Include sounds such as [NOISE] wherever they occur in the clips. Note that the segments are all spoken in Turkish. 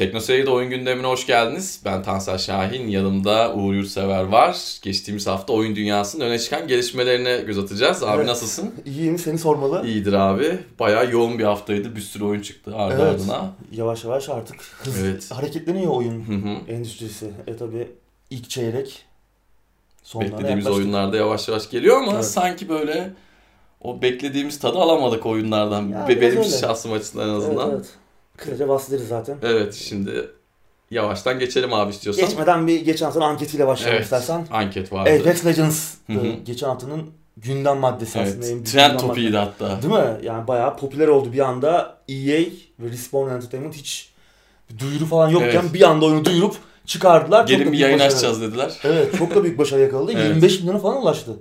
Tekno Seyir'de oyun gündemine hoş geldiniz. Ben Tansel Şahin, yanımda Uğur Yurtsever var. Geçtiğimiz hafta oyun dünyasının öne çıkan gelişmelerine göz atacağız. Abi Evet. nasılsın? İyiyim seni sormalı. İyidir abi. Bayağı yoğun bir haftaydı. Bir sürü oyun çıktı ardı Evet. ardına. Yavaş yavaş artık Evet. hareketleniyor oyun Hı hı. endüstrisi. E tabi ilk çeyrek sonlarına Beklediğimiz yaklaştık. oyunlar da yavaş yavaş geliyor ama Evet. sanki böyle o beklediğimiz tadı alamadık oyunlardan. Ya, Be- Benim öyle. şahsım açısından en Evet, azından. evet. Kısaca bahsederiz zaten. Evet şimdi yavaştan geçelim abi istiyorsan. Geçmeden bir geçen haftanın anketiyle başlayalım Evet. istersen. Anket vardı. Apex Legends geçen haftanın gündem maddesi aslında. Evet. büyük Trend gündem topiydi hatta. Değil mi? Yani bayağı popüler oldu bir anda. EA ve Respawn Entertainment hiç duyuru falan yokken Evet. bir anda oyunu duyurup çıkardılar. Gelin bir yayın başarı. açacağız dediler. Evet çok da büyük başarı yakaladı. [LAUGHS] Evet. 25 milyona falan ulaştı.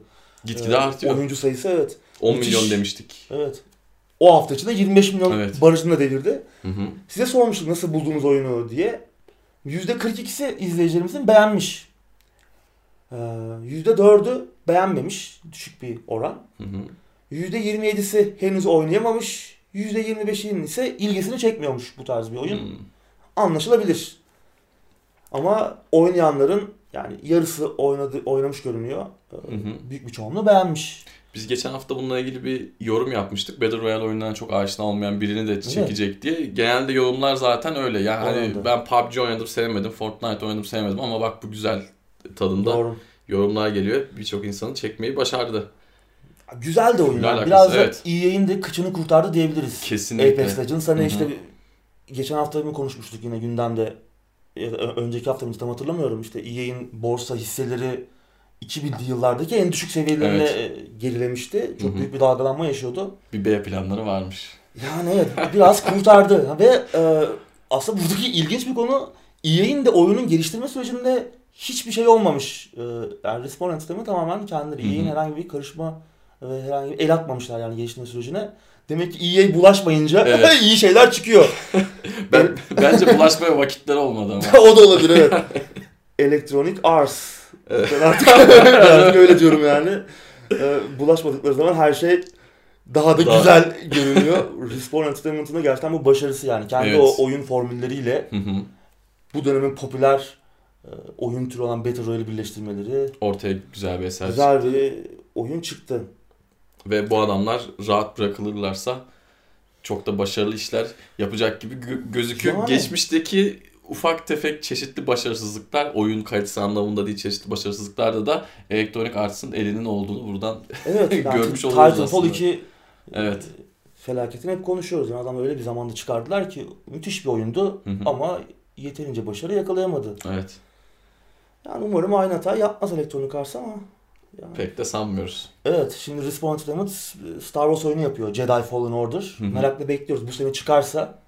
Gitgide Ee, artıyor. Oyuncu sayısı evet. 10 müthiş. milyon demiştik. Evet. O hafta içinde 25 milyon Evet. barajını da devirdi. Hı hı. Size sormuştuk nasıl buldunuz oyunu diye. %42'si izleyicilerimizin beğenmiş. Ee, %4'ü beğenmemiş. Düşük bir oran. Hı hı. %27'si henüz oynayamamış. %25'inin ise ilgisini çekmiyormuş bu tarz bir oyun. Hmm. Anlaşılabilir. Ama oynayanların yani yarısı oynadı, oynamış görünüyor. Ee, Hı hı. Büyük bir çoğunluğu beğenmiş. Biz geçen hafta bununla ilgili bir yorum yapmıştık. Battle Royale oyundan çok aşina olmayan birini de çekecek diye. Genelde yorumlar zaten öyle. Yani hani ben PUBG oynadım sevmedim, Fortnite oynadım sevmedim ama bak bu güzel tadında Doğru. yorumlar geliyor. Birçok insanı çekmeyi başardı. Güzel de oyun. Filmle yani. alakası, Biraz da evet. EA'in de kıçını kurtardı diyebiliriz. Kesinlikle. Apex Legends hani işte geçen hafta mı konuşmuştuk yine gündemde önceki hafta mı tam hatırlamıyorum işte EA'in borsa hisseleri 2000'li yıllardaki en düşük seviyelerine Evet. e, gerilemişti. Çok büyük bir dalgalanma yaşıyordu. Bir B planları varmış. Yani evet biraz [LAUGHS] kurtardı ve e, aslında buradaki ilginç bir konu EA'in de oyunun geliştirme sürecinde hiçbir şey olmamış. E, yani Respawn Entertainment tamamen kendileri. Hı hı. EA'in herhangi bir karışma ve herhangi bir el atmamışlar yani geliştirme sürecine. Demek ki EA bulaşmayınca Evet. [LAUGHS] iyi şeyler çıkıyor. [LAUGHS] Ben, bence bulaşmaya vakitleri olmadı ama. o da olabilir evet. Electronic Arts. Evet. Ben artık, [LAUGHS] ben artık öyle diyorum yani. Ee, bulaşmadıkları zaman her şey daha da Daha- güzel görünüyor. Respawn Entertainment'ın da gerçekten bu başarısı yani. Kendi Evet. o oyun formülleriyle Hı hı. bu dönemin popüler e, oyun türü olan Battle Royale birleştirmeleri Ortaya güzel bir eser. güzel bir oyun çıktı. Ve bu adamlar rahat bırakılırlarsa çok da başarılı işler yapacak gibi gö- gözüküyor. Yani. Geçmişteki ufak tefek çeşitli başarısızlıklar, oyun kalitesi anlamında değil çeşitli başarısızlıklarda da Electronic Arts'ın elinin olduğunu buradan Evet. [LAUGHS] yani Görmüş oluyoruz Titanfall aslında. 2 Evet. felaketini hep konuşuyoruz. Yani adam öyle bir zamanda çıkardılar ki müthiş bir oyundu Hı hı. ama yeterince başarı yakalayamadı. evet Yani umarım aynı hata yapmaz Electronic Arts ama yani. pek de sanmıyoruz. Evet şimdi Respawn Entertainment Star Wars oyunu yapıyor. Jedi Fallen Order. Hı hı. Merakla bekliyoruz. Bu sene çıkarsa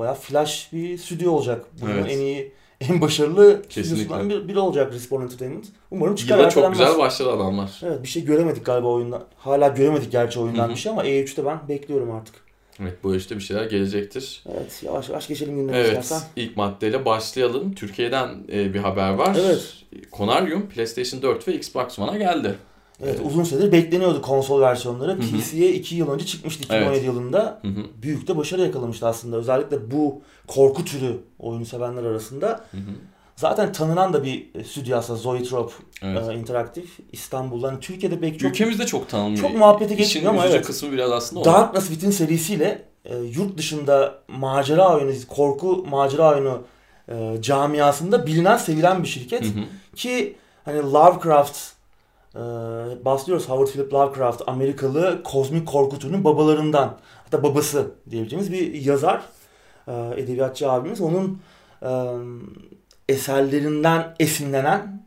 baya flash bir stüdyo olacak. Bunun Evet. en iyi, [LAUGHS] en başarılı Kesinlikle. stüdyosundan bir- biri olacak Respawn Entertainment. Umarım çıkar. Yıla çok güzel başladı adamlar. Evet bir şey göremedik galiba oyundan. Hala göremedik gerçi oyundan Hı hı. bir şey ama E3'te ben bekliyorum artık. Evet bu işte bir şeyler gelecektir. Evet yavaş yavaş geçelim gündeme Evet istersen. ilk maddeyle başlayalım. Türkiye'den e, bir haber var. Evet. Konaryum PlayStation 4 ve Xbox One'a geldi. Evet uzun süredir bekleniyordu konsol versiyonları. PC'ye 2 yıl önce çıkmıştı 2017 Evet. yılında. Hı hı. büyük de başarı yakalamıştı aslında. Özellikle bu korku türü oyunu sevenler arasında. Hı hı. Zaten tanınan da bir e, stüdyo aslında Zoetrope Evet. e, Interaktif. İstanbul'dan hani Türkiye'de belki çok Ülkemizde çok tanınmıyor. çok muhabbete İşin geçmiyor ama evet. kısmı biraz aslında o. Darkness Within serisiyle e, yurt dışında macera oyunu, korku macera oyunu e, camiasında bilinen, sevilen bir şirket. Hı hı. Ki hani Lovecraft e, bahsediyoruz Howard Philip Lovecraft Amerikalı kozmik korku türünün babalarından hatta babası diyebileceğimiz bir yazar e, edebiyatçı abimiz onun e, eserlerinden esinlenen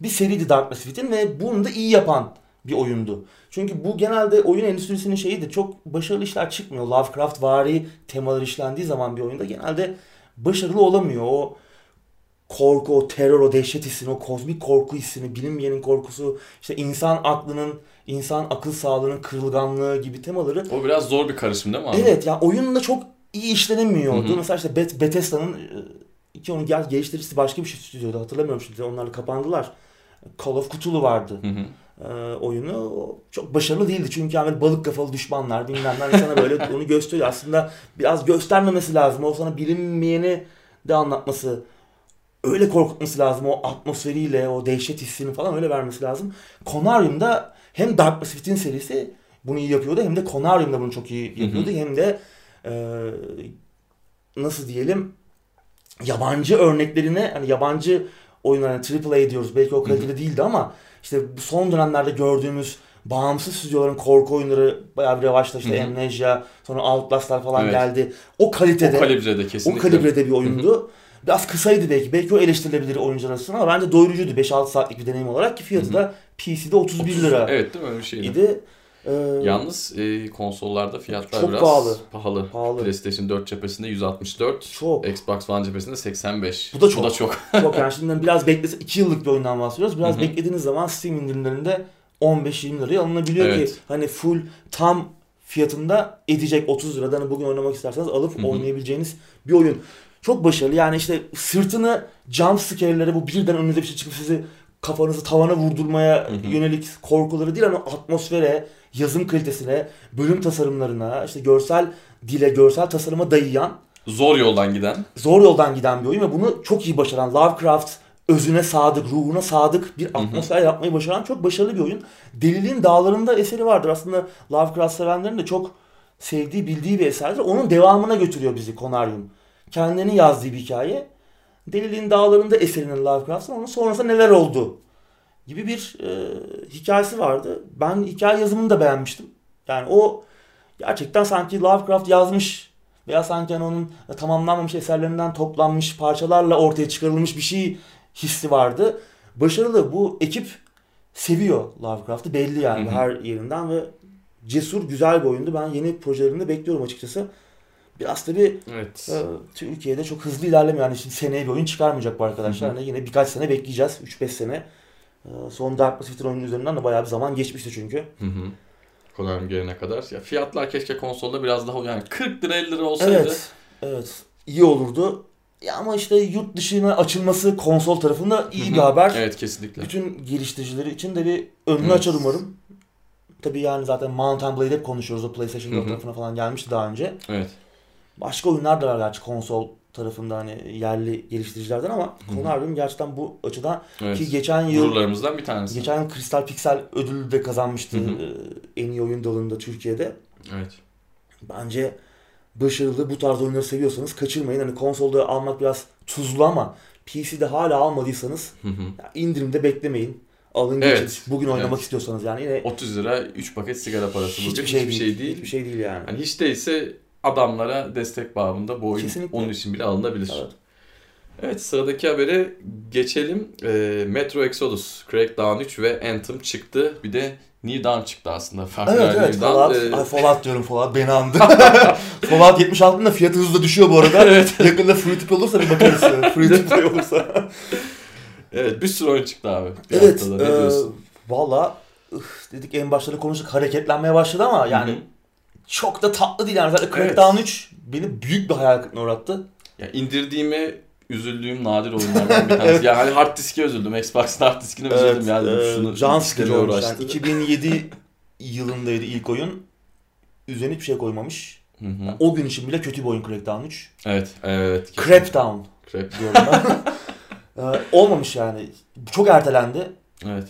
bir seriydi Darkness Within ve bunu da iyi yapan bir oyundu. Çünkü bu genelde oyun endüstrisinin şeyidir. Çok başarılı işler çıkmıyor. Lovecraft vari temalar işlendiği zaman bir oyunda genelde başarılı olamıyor. O korku, o terör, o dehşet hissini, o kozmik korku hissini, bilinmeyenin korkusu, işte insan aklının, insan akıl sağlığının kırılganlığı gibi temaları. O biraz zor bir karışım değil mi abi? Evet ya oyununda çok iyi işlenemiyordu. Mesela işte Bet Bethesda'nın e, ki onu gel geliştiricisi başka bir şey stüdyoda hatırlamıyorum şimdi onlarla kapandılar. Call of Cthulhu vardı. Hı hı. e, oyunu çok başarılı değildi. Çünkü yani balık kafalı düşmanlar bilmem ne sana böyle [LAUGHS] onu gösteriyor. Aslında biraz göstermemesi lazım. O sana bilinmeyeni de anlatması öyle korkutması lazım. O atmosferiyle, o dehşet hissini falan öyle vermesi lazım. Conarium'da hem Dark Pacific'in serisi bunu iyi yapıyordu hem de Conarium'da bunu çok iyi yapıyordu. Hı hı. Hem de e, nasıl diyelim yabancı örneklerine hani yabancı oyunlar yani AAA diyoruz belki o kalitede değildi ama işte son dönemlerde gördüğümüz bağımsız stüdyoların korku oyunları bayağı bir revaçta işte Amnesia sonra Outlast'lar falan evet. geldi. O kalitede. O kalibrede kesinlikle. O kalibrede bir oyundu. Biraz kısaydı belki. Belki o eleştirilebilir oyuncular arasında ama bence doyurucuydu 5-6 saatlik bir deneyim olarak ki fiyatı da PC'de 31 lira. Evet değil mi öyle bir şeydi. İdi. Ee, Yalnız e, konsollarda fiyatlar çok biraz pahalı. pahalı. pahalı. PlayStation 4 cephesinde 164. Çok. Xbox One cephesinde 85. Bu da çok. Bu da çok. [LAUGHS] çok yani şimdi biraz beklese 2 yıllık bir oyundan bahsediyoruz. Biraz beklediğiniz zaman Steam indirimlerinde 15-20 liraya alınabiliyor evet. ki hani full tam fiyatında edecek 30 liradan bugün oynamak isterseniz alıp Hı-hı. oynayabileceğiniz bir oyun. Çok başarılı yani işte sırtını jump scare'lere bu birden önünüze bir şey çıkıp sizi kafanızı tavana vurdurmaya yönelik korkuları değil ama atmosfere, yazım kalitesine, bölüm tasarımlarına, işte görsel dile, görsel tasarıma dayayan zor yoldan giden zor yoldan giden bir oyun ve bunu çok iyi başaran Lovecraft özüne sadık, ruhuna sadık bir atmosfer yapmayı başaran çok başarılı bir oyun. Deliliğin Dağları'nda eseri vardır. Aslında Lovecraft sevenlerin de çok sevdiği, bildiği bir eserdir. Onun devamına götürüyor bizi Konarium. Kendini yazdığı bir hikaye. Deliliğin Dağları'nda eserinin Lovecraft'ın onun sonrasında neler oldu gibi bir e, hikayesi vardı. Ben hikaye yazımını da beğenmiştim. Yani o gerçekten sanki Lovecraft yazmış veya sanki hani onun tamamlanmamış eserlerinden toplanmış parçalarla ortaya çıkarılmış bir şey hissi vardı. Başarılı. Bu ekip seviyor Lovecraft'ı belli yani hı hı. her yerinden ve cesur güzel bir oyundu. Ben yeni projelerini bekliyorum açıkçası. Biraz tabi evet. e, Türkiye'de çok hızlı ilerlemiyor. Yani şimdi seneye bir oyun çıkarmayacak bu arkadaşlar. Yani yine birkaç sene bekleyeceğiz. 3-5 sene. E, son Dark Pacific oyunun üzerinden de bayağı bir zaman geçmişti çünkü. Hı hı. Konami gelene kadar. Ya fiyatlar keşke konsolda biraz daha yani 40 lira 50 lira olsaydı. Evet. Evet. İyi olurdu. Ya ama işte yurt dışına açılması konsol tarafında iyi bir haber. Evet kesinlikle. Bütün geliştiricileri için de bir önünü evet. açar umarım. Tabii yani zaten Mountain Blade hep konuşuyoruz. O PlayStation 4 tarafına falan gelmişti daha önce. Evet. Başka oyunlar da var gerçi konsol tarafında hani yerli geliştiricilerden ama konu harbim gerçekten bu açıdan evet. ki geçen yıl gururlarımızdan bir tanesi. Geçen yıl Crystal Pixel ödülü de kazanmıştı hı hı. en iyi oyun dalında Türkiye'de. Evet. Bence başarılı bu tarz oyunları seviyorsanız kaçırmayın. Hani konsolda almak biraz tuzlu ama PC'de hala almadıysanız hı hı. indirimde beklemeyin. Alın evet. geçin. Bugün oynamak evet. istiyorsanız yani yine 30 lira 3 paket sigara parası bugün. Hiçbir şey, hiçbir şey değil. Hiçbir şey değil yani. Hani hiç değilse adamlara destek bağımında bu oyun Kesinlikle. onun için bile alınabilir. Evet. Evet sıradaki habere geçelim. E, Metro Exodus, Crackdown 3 ve Anthem çıktı. Bir de New Dawn çıktı aslında. Farklı evet evet Fallout, ee... Ay, Fallout diyorum Fallout beni andı. [LAUGHS] Fallout 76'ın da fiyatı hızla düşüyor bu arada. evet. Yakında free to olursa bir bakarız. free to [LAUGHS] olursa. evet bir sürü oyun çıktı abi. Bir evet. E, Valla dedik en başta da konuştuk hareketlenmeye başladı ama yani Hı-hı. Çok da tatlı değil yani. Zaten Crackdown evet. 3 beni büyük bir hayal kırıklığına uğrattı. Ya indirdiğime üzüldüğüm nadir oyunlardan bir tanesi. [LAUGHS] evet. Yani hani hard diske üzüldüm. Xbox'ın hard diskine evet, üzüldüm yani. E, Şunu can sıkıcı olmuş. Yani [LAUGHS] 2007 yılındaydı ilk oyun. Üzerine hiçbir şey koymamış. Hı hı. o gün için bile kötü bir oyun Crackdown 3. Evet, evet. Crackdown Crap. diyorum ben. [LAUGHS] ee, olmamış yani. Çok ertelendi. Evet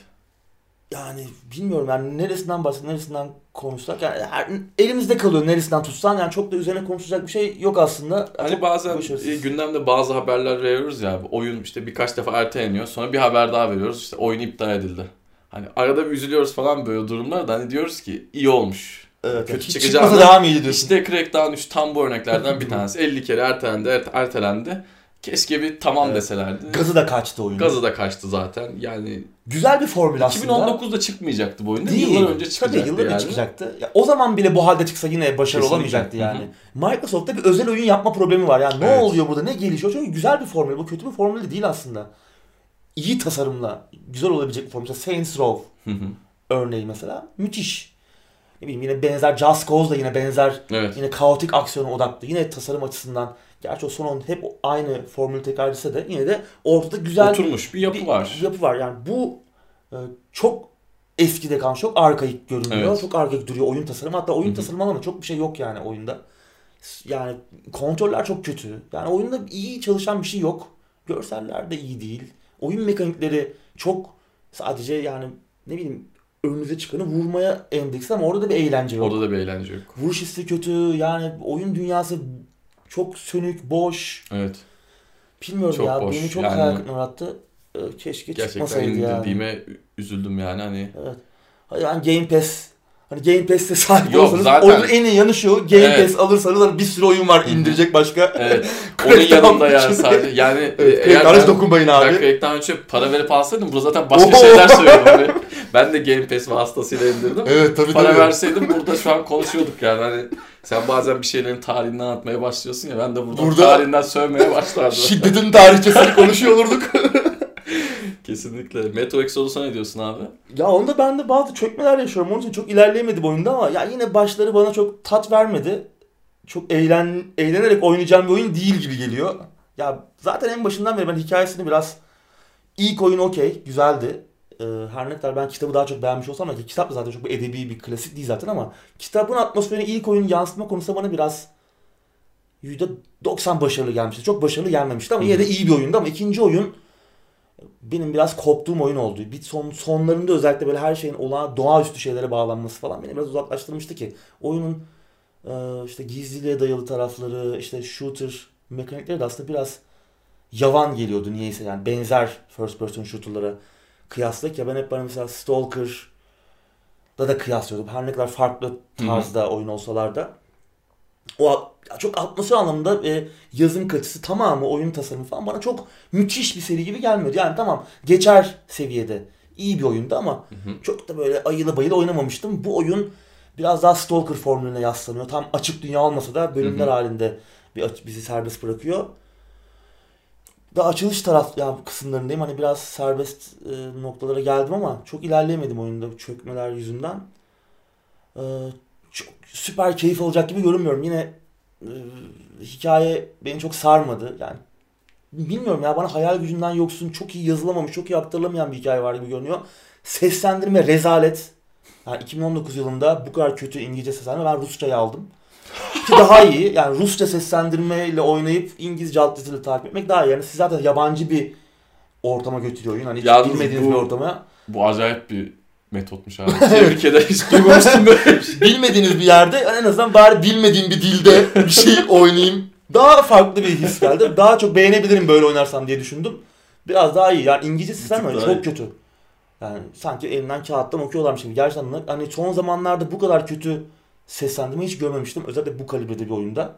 yani bilmiyorum yani neresinden bahsedip neresinden konuşsak yani her, elimizde kalıyor neresinden tutsan yani çok da üzerine konuşacak bir şey yok aslında. Hani çok bazen başarısız. E, gündemde bazı haberler veriyoruz ya oyun işte birkaç defa erteleniyor sonra bir haber daha veriyoruz işte oyun iptal edildi. Hani arada bir üzülüyoruz falan böyle durumlarda hani diyoruz ki iyi olmuş. Evet, kötü çıkacağını. daha mı iyi diyorsun? İşte Crackdown 3 tam bu örneklerden bir [LAUGHS] tanesi. 50 kere ertelendi, ertelendi. Keşke bir tamam evet. deselerdi. Gazı da kaçtı oyun. Gazı da kaçtı zaten. Yani güzel bir formül aslında. 2019'da çıkmayacaktı bu oyun. Değil. Yıllar önce çıkacaktı Tabii yıllar yani. çıkacaktı. Ya, o zaman bile bu halde çıksa yine başarılı Kesinlikle. olamayacaktı yani. Hı-hı. Microsoft'ta bir özel oyun yapma problemi var. Yani ne evet. oluyor burada? Ne gelişiyor? Çünkü güzel bir formül. Bu kötü bir formül de değil aslında. İyi tasarımla güzel olabilecek bir formül. Saints Row Hı-hı. örneği mesela. Müthiş. Ne bileyim yine benzer Just Cause da yine benzer evet. yine kaotik aksiyona odaklı. Yine tasarım açısından Gerçi o son on hep aynı formülü tekrar etse de yine de ortada güzel oturmuş bir yapı bir var. Yapı var. Yani bu e, çok eskide kan çok arkaik görünüyor. Evet. Çok arkaik duruyor oyun tasarımı. Hatta oyun tasarımı ama çok bir şey yok yani oyunda. Yani kontroller çok kötü. Yani oyunda iyi çalışan bir şey yok. Görseller de iyi değil. Oyun mekanikleri çok sadece yani ne bileyim önünüze çıkanı vurmaya endeksli ama orada da bir eğlence yok. Orada da bir eğlence yok. Vuruş hissi kötü. Yani oyun dünyası çok sönük, boş. Evet. Bilmiyorum çok ya. Boş. Beni çok yani, hayal kırıklığına uğrattı. Ee, keşke çıkmasaydı yani. Gerçekten üzüldüm yani hani. Evet. Yani Game Pass Hani Game Pass'te sahip Yok, olsanız zaten... oyunun en iyi yanı şu. Game evet. Pass alırsanız bir sürü oyun var indirecek başka. Evet. [LAUGHS] Onun yanında yani sadece. Yani evet, eğer ben, dokunmayın abi. Ben Crack'ten önce para verip alsaydım burada zaten başka şeyler söylüyorum. [LAUGHS] Hani ben de Game Pass vasıtasıyla indirdim. Evet tabii Para tabii. verseydim burada şu an konuşuyorduk yani. Hani sen bazen bir şeylerin tarihinden anlatmaya başlıyorsun ya ben de burada, burada tarihinden sövmeye başlardım. Şiddetin tarihçesini konuşuyor olurduk. [LAUGHS] Kesinlikle. Metro Exodus'a ne diyorsun abi? Ya onda ben de bazı çökmeler yaşıyorum. Onun için çok ilerleyemedi bu oyunda ama ya yine başları bana çok tat vermedi. Çok eğlen eğlenerek oynayacağım bir oyun değil gibi geliyor. Ya zaten en başından beri ben hikayesini biraz ilk oyun okey, güzeldi. Ee, her ne kadar ben kitabı daha çok beğenmiş olsam da ki kitap da zaten çok bir edebi bir klasik değil zaten ama kitabın atmosferini ilk oyun yansıtma konusunda bana biraz %90 başarılı gelmişti. Çok başarılı gelmemişti ama yine de iyi bir oyundu ama ikinci oyun benim biraz koptuğum oyun oldu. Bir son sonlarında özellikle böyle her şeyin olağan doğaüstü şeylere bağlanması falan beni biraz uzaklaştırmıştı ki oyunun e, işte gizliliğe dayalı tarafları, işte shooter mekanikleri de aslında biraz yavan geliyordu niyeyse yani benzer first person shooter'lara kıyaslayık ya ben hep bana mesela Stalker da da kıyaslıyordum. Her ne kadar farklı tarzda Hı-hı. oyun olsalar da o çok atmosfer anlamında e, yazım kalitesi tamamı oyun tasarımı falan bana çok müthiş bir seri gibi gelmiyordu. Yani tamam geçer seviyede iyi bir oyundu ama hı hı. çok da böyle ayılı bayılı oynamamıştım. Bu oyun biraz daha Stalker formülüne yaslanıyor. Tam açık dünya olmasa da bölümler hı hı. halinde bir bizi serbest bırakıyor. Da açılış taraf yani kısımlarındayım. Hani biraz serbest e, noktalara geldim ama çok ilerleyemedim oyunda çökmeler yüzünden. E, çok süper keyif alacak gibi görünmüyorum. Yine e, hikaye beni çok sarmadı. Yani bilmiyorum ya bana hayal gücünden yoksun çok iyi yazılamamış, çok iyi aktarılamayan bir hikaye var gibi görünüyor. Seslendirme rezalet. Yani 2019 yılında bu kadar kötü İngilizce seslendirme ben Rusça'yı aldım. Ki daha iyi. Yani Rusça seslendirme ile oynayıp İngilizce altyazıyla takip etmek daha iyi. Yani siz zaten yabancı bir ortama götürüyor oyun. Hani hiç Yalnız bilmediğiniz bu, bir ortama. Bu acayip bir metotmuş abi. [LAUGHS] Tebrik ederim. Hiç duymamıştım böyle bir şey. Bilmediğiniz bir yerde en azından bari bilmediğim bir dilde bir şey oynayayım. Daha farklı bir his geldi. Daha çok beğenebilirim böyle oynarsam diye düşündüm. Biraz daha iyi. Yani İngilizce sistem çok iyi. kötü. Yani sanki elinden kağıttan okuyorlarmış gibi. Gerçekten hani son zamanlarda bu kadar kötü seslendirme hiç görmemiştim. Özellikle bu kalibrede bir oyunda.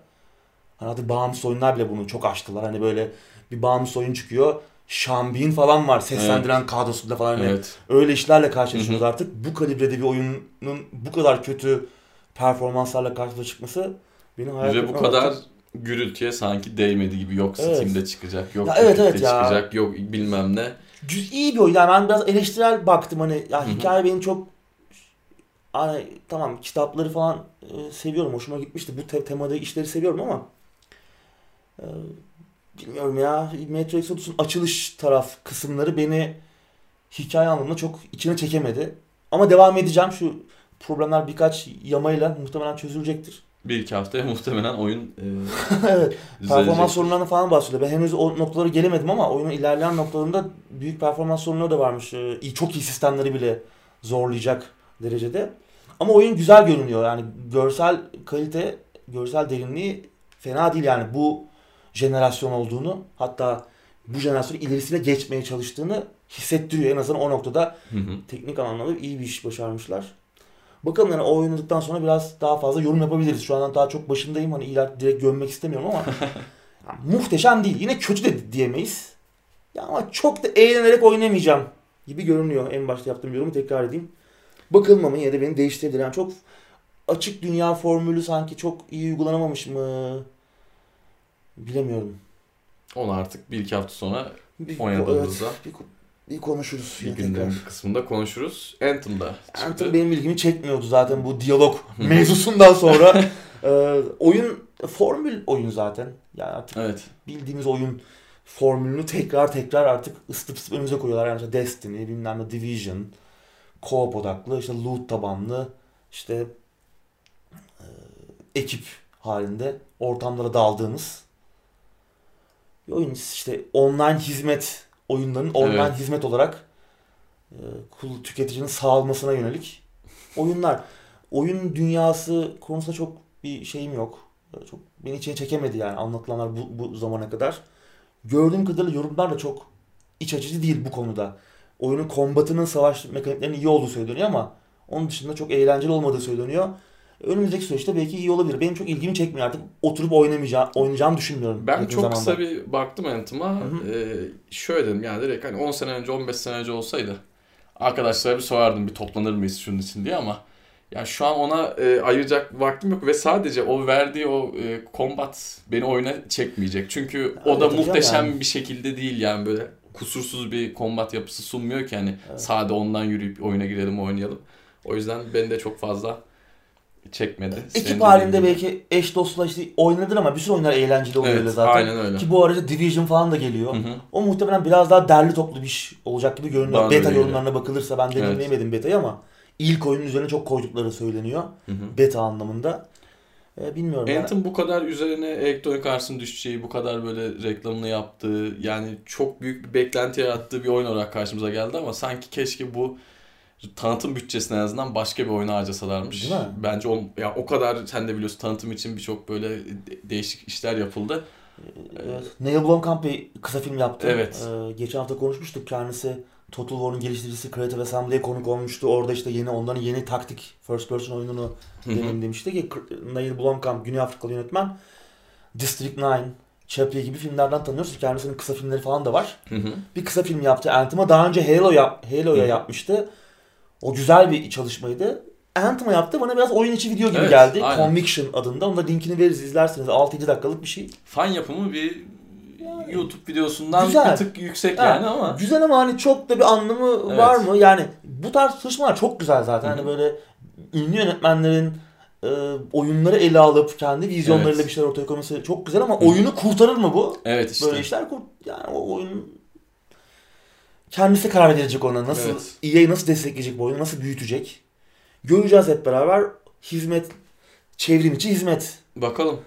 Hani artık bağımsız oyunlar bile bunu çok aştılar. Hani böyle bir bağımsız oyun çıkıyor. Şambin falan var seslendiren evet. kadrosunda falan. Evet. Öyle işlerle karşılaşıyoruz artık. Bu kalibrede bir oyunun bu kadar kötü performanslarla karşılaşması çıkması benim hayatımda... Ve bu kadar artık... gürültüye sanki değmedi gibi. Yok evet. Steam'de çıkacak, yok ya evet, evet çıkacak, ya. yok bilmem ne. İyi bir oyun. Yani ben biraz eleştirel baktım hani. Ya Hı-hı. hikaye beni çok hani tamam kitapları falan e, seviyorum. Hoşuma gitmişti. Bu te- temada işleri seviyorum ama e, bilmiyorum ya Metro Exodus'un açılış taraf kısımları beni hikaye anlamında çok içine çekemedi. Ama devam edeceğim. Şu problemler birkaç yamayla muhtemelen çözülecektir. Bir iki haftaya muhtemelen oyun e, [LAUGHS] Evet. Performans sorunlarını falan bahsediyor. Ben henüz o noktalara gelemedim ama oyunun ilerleyen noktalarında büyük performans sorunları da varmış. Ee, çok iyi sistemleri bile zorlayacak derecede. Ama oyun güzel görünüyor. Yani görsel kalite, görsel derinliği fena değil yani. Bu jenerasyon olduğunu hatta bu jenerasyonu ilerisine geçmeye çalıştığını hissettiriyor. En azından o noktada hı hı. teknik anlamda iyi bir iş başarmışlar. Bakalım yani o oynadıktan sonra biraz daha fazla yorum yapabiliriz. Şu an daha çok başındayım. Hani iler direkt gömmek istemiyorum ama [LAUGHS] yani muhteşem değil. Yine kötü de diyemeyiz. Ya ama çok da eğlenerek oynamayacağım gibi görünüyor. En başta yaptığım yorumu tekrar edeyim. Bakalım ama yine de beni değiştirdi. Yani çok açık dünya formülü sanki çok iyi uygulanamamış mı? Bilemiyorum. Onu artık bir iki hafta sonra bir, oynadığımızda evet, bir, bir konuşuruz. Bir günlerin bir kısmında konuşuruz. Anthem'da çıktı. Anthem benim ilgimi çekmiyordu zaten bu diyalog mevzusundan sonra. [LAUGHS] ee, oyun formül oyun zaten. Yani artık evet. bildiğimiz oyun formülünü tekrar tekrar artık ısıtıp ısıtıp önümüze koyuyorlar. Yani Destiny, bilmem ne Division, co-op odaklı, işte loot tabanlı, işte e, ekip halinde ortamlara daldığımız oyun. işte online hizmet oyunların online evet. hizmet olarak e, tüketicinin sağlamasına yönelik oyunlar. Oyun dünyası konusunda çok bir şeyim yok. Çok beni içine çekemedi yani anlatılanlar bu, bu zamana kadar. Gördüğüm kadarıyla yorumlar da çok iç açıcı değil bu konuda. Oyunun kombatının savaş mekaniklerinin iyi olduğu söyleniyor ama onun dışında çok eğlenceli olmadığı söyleniyor. Önümüzdeki süreçte belki iyi olabilir. Benim çok ilgimi çekmiyor artık. Oturup oynamayacağım, oynayacağımı düşünmüyorum. Ben çok zamanda. kısa bir baktım Anthem'a. Ee, şöyle dedim yani direkt hani 10 sene önce 15 sene önce olsaydı arkadaşlara bir sorardım bir toplanır mıyız şunun için diye ama yani şu an ona e, ayıracak vaktim yok ve sadece o verdiği o e, combat beni oyuna çekmeyecek. Çünkü o da muhteşem yani. bir şekilde değil yani böyle kusursuz bir combat yapısı sunmuyor ki hani evet. sade ondan yürüyüp oyuna girelim oynayalım. O yüzden beni de çok fazla çekmedi. Ekip halinde belki eş dostla işte oynadın ama bir sürü oyunlar eğlenceli oluyor evet, zaten. Aynen öyle. Ki bu arada Division falan da geliyor. Hı hı. O muhtemelen biraz daha derli toplu bir iş olacak gibi görünüyor. Bana Beta yorumlarına bakılırsa ben deneyimleyemedim evet. beta'yı ama ilk oyunun üzerine çok koydukları söyleniyor. Hı hı. Beta anlamında. Ee, bilmiyorum. Anthem yani. bu kadar üzerine Electronic Arts'ın düşeceği, bu kadar böyle reklamını yaptığı, yani çok büyük bir beklenti yarattığı bir oyun olarak karşımıza geldi ama sanki keşke bu tanıtım bütçesine en azından başka bir oyuna harcasalarmış. Değil mi? Bence o, ya o kadar sen de biliyorsun tanıtım için birçok böyle değişik işler yapıldı. Evet. Neil Blomkamp bir kısa film yaptı. Evet. Ee, geçen hafta konuşmuştuk. Kendisi Total War'un geliştiricisi Creative Assembly'ye konuk olmuştu. Orada işte yeni onların yeni taktik first person oyununu deneyimlemişti ki Neil Blomkamp Güney Afrikalı yönetmen District 9, Chappie gibi filmlerden tanıyoruz. Kendisinin kısa filmleri falan da var. Bir kısa film yaptı Anthem'a. Daha önce Halo yap Halo'ya yapmıştı. O güzel bir çalışmaydı. Anthem'a yaptı bana biraz oyun içi video gibi evet, geldi. Aynen. Conviction adında. Onun da linkini veririz izlerseniz. 6-7 dakikalık bir şey. Fan yapımı bir yani, YouTube videosundan güzel. bir tık yüksek yani, yani ama. Güzel ama hani çok da bir anlamı evet. var mı? Yani bu tarz çalışmalar çok güzel zaten. Hı-hı. Hani böyle ünlü yönetmenlerin e, oyunları ele alıp kendi vizyonlarıyla evet. bir şeyler ortaya koyması çok güzel ama Hı-hı. oyunu kurtarır mı bu? Evet işte. Böyle işler kurt yani o oyun kendisi karar verecek ona. Nasıl evet. EA nasıl destekleyecek bu oyunu, nasıl büyütecek. Göreceğiz hep beraber. Hizmet, çevrim içi hizmet. Bakalım.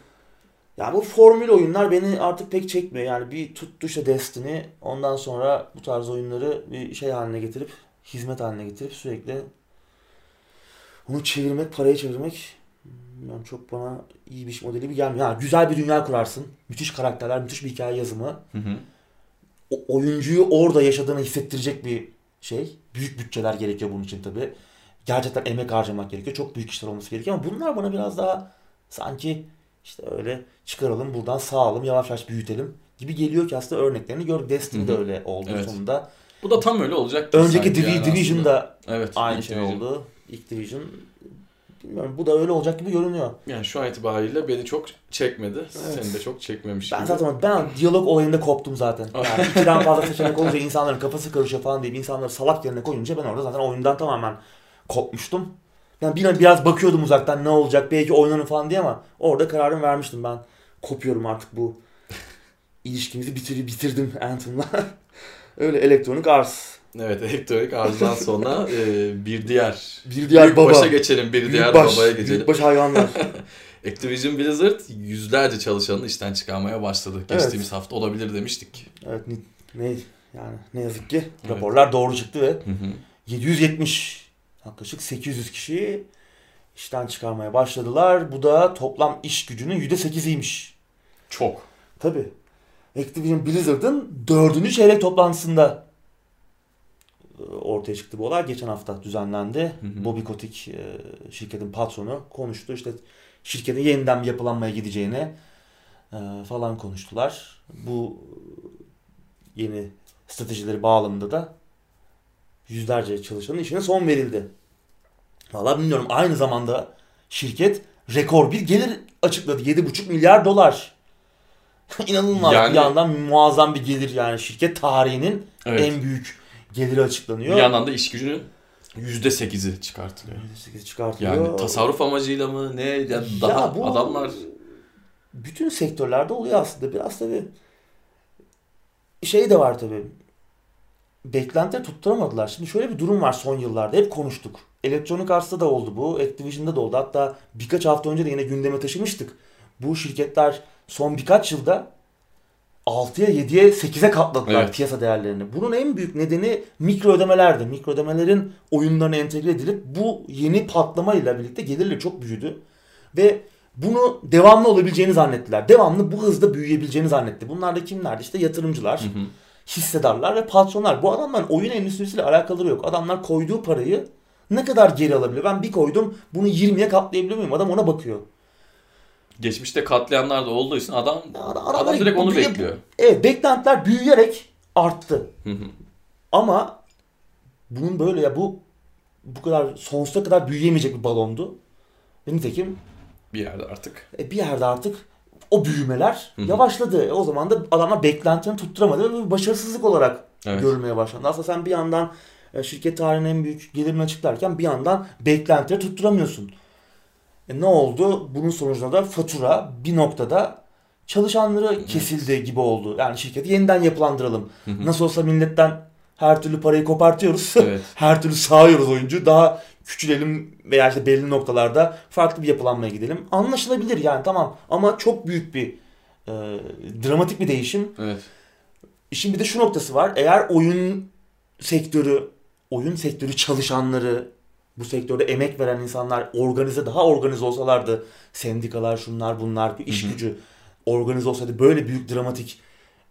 Yani bu formül oyunlar beni artık pek çekmiyor. Yani bir tuttu işte Destiny. Ondan sonra bu tarz oyunları bir şey haline getirip, hizmet haline getirip sürekli onu çevirmek, paraya çevirmek bilmiyorum çok bana iyi bir modeli bir gelmiyor. Yani güzel bir dünya kurarsın. Müthiş karakterler, müthiş bir hikaye yazımı. Hı hı oyuncuyu orada yaşadığını hissettirecek bir şey. Büyük bütçeler gerekiyor bunun için tabi. Gerçekten emek harcamak gerekiyor. Çok büyük işler olması gerekiyor ama bunlar bana biraz daha sanki işte öyle çıkaralım buradan sağalım yavaş yavaş büyütelim gibi geliyor ki aslında örneklerini gördük. Destiny de öyle oldu evet. sonunda. Bu da tam öyle olacak. Önceki Div yani Division'da evet, aynı şey Division. oldu. İlk Division Bilmiyorum bu da öyle olacak gibi görünüyor. Yani şu an itibariyle beni çok çekmedi. Evet. Seni de çok çekmemiş ben gibi. Zaten ben diyalog olayında koptum zaten. Yani ikiden fazla seçenek olunca insanların kafası karışıyor falan deyip insanları salak yerine koyunca ben orada zaten oyundan tamamen kopmuştum. Yani bir biraz bakıyordum uzaktan ne olacak belki oynanır falan diye ama orada kararımı vermiştim ben. Kopuyorum artık bu ilişkimizi bitir bitirdim Anthem'la. [LAUGHS] öyle elektronik arz. Evet [LAUGHS] elektronik arzdan sonra e, bir diğer bir diğer büyük baba. başa geçelim bir büyük diğer baş, babaya geçelim. Büyük baş hayvanlar. [LAUGHS] Activision Blizzard yüzlerce çalışanını işten çıkarmaya başladı. Geçtiğimiz evet. hafta olabilir demiştik. Evet ne, yani ne yazık ki evet. raporlar doğru çıktı ve hı hı. 770 yaklaşık 800 kişiyi işten çıkarmaya başladılar. Bu da toplam iş gücünün %8'iymiş. Çok. Tabi. Activision Blizzard'ın dördüncü çeyrek toplantısında ortaya çıktı bu olay. Geçen hafta düzenlendi. Hı hı. Bobby Kotick e, şirketin patronu konuştu. İşte şirketin yeniden bir yapılanmaya gideceğini e, falan konuştular. Bu yeni stratejileri bağlamında da yüzlerce çalışanın işine son verildi. Valla bilmiyorum. Aynı zamanda şirket rekor bir gelir açıkladı. 7,5 milyar dolar. [LAUGHS] İnanılmaz yani, bir yandan muazzam bir gelir yani şirket tarihinin evet. en büyük geliri açıklanıyor. Bir yandan da iş gücünün %8'i çıkartılıyor. %8'i çıkartılıyor. Yani tasarruf amacıyla mı ne? Yani daha ya bu, adamlar bütün sektörlerde oluyor aslında. Biraz tabii şey de var tabii. beklentileri tutturamadılar. Şimdi şöyle bir durum var son yıllarda. Hep konuştuk. Electronic Arts'ta da oldu bu. Activision'da da oldu. Hatta birkaç hafta önce de yine gündeme taşımıştık. Bu şirketler son birkaç yılda 6'ya 7'ye 8'e katladılar evet. piyasa değerlerini. Bunun en büyük nedeni mikro ödemelerdi. Mikro ödemelerin oyunlarına entegre edilip bu yeni patlamayla birlikte gelirleri çok büyüdü. Ve bunu devamlı olabileceğini zannettiler. Devamlı bu hızda büyüyebileceğini zannetti. Bunlar da kimlerdi? İşte yatırımcılar, hı hı. hissedarlar ve patronlar. Bu adamların oyun endüstrisiyle alakaları yok. Adamlar koyduğu parayı ne kadar geri alabiliyor? Ben bir koydum bunu 20'ye katlayabiliyor muyum? Adam ona bakıyor. Geçmişte katlayanlar da olduğu için adam, adam, adam direkt onu büyüye, bekliyor. Evet beklentiler büyüyerek arttı. Ama bunun böyle ya bu bu kadar sonsuza kadar büyüyemeyecek bir balondu. Ve nitekim bir yerde artık. E, bir yerde artık o büyümeler yavaşladı. E, o zaman da adamlar beklentilerini tutturamadı ve bir başarısızlık olarak evet. görülmeye başlandı. Aslında sen bir yandan e, şirket tarihinin en büyük gelirini açıklarken bir yandan beklentileri tutturamıyorsun. E, ne oldu? Bunun sonucunda da fatura bir noktada çalışanları kesildi gibi oldu. Yani şirketi yeniden yapılandıralım. Nasıl olsa milletten her türlü parayı kopartıyoruz. [LAUGHS] Evet. her türlü sağıyoruz oyuncu. Daha küçülelim veya işte belli noktalarda farklı bir yapılanmaya gidelim. Anlaşılabilir yani tamam ama çok büyük bir e, dramatik bir değişim. Evet. İşin bir de şu noktası var. Eğer oyun sektörü, oyun sektörü çalışanları, bu sektörde emek veren insanlar organize daha organize olsalardı sendikalar şunlar bunlar bir iş gücü organize olsaydı böyle büyük dramatik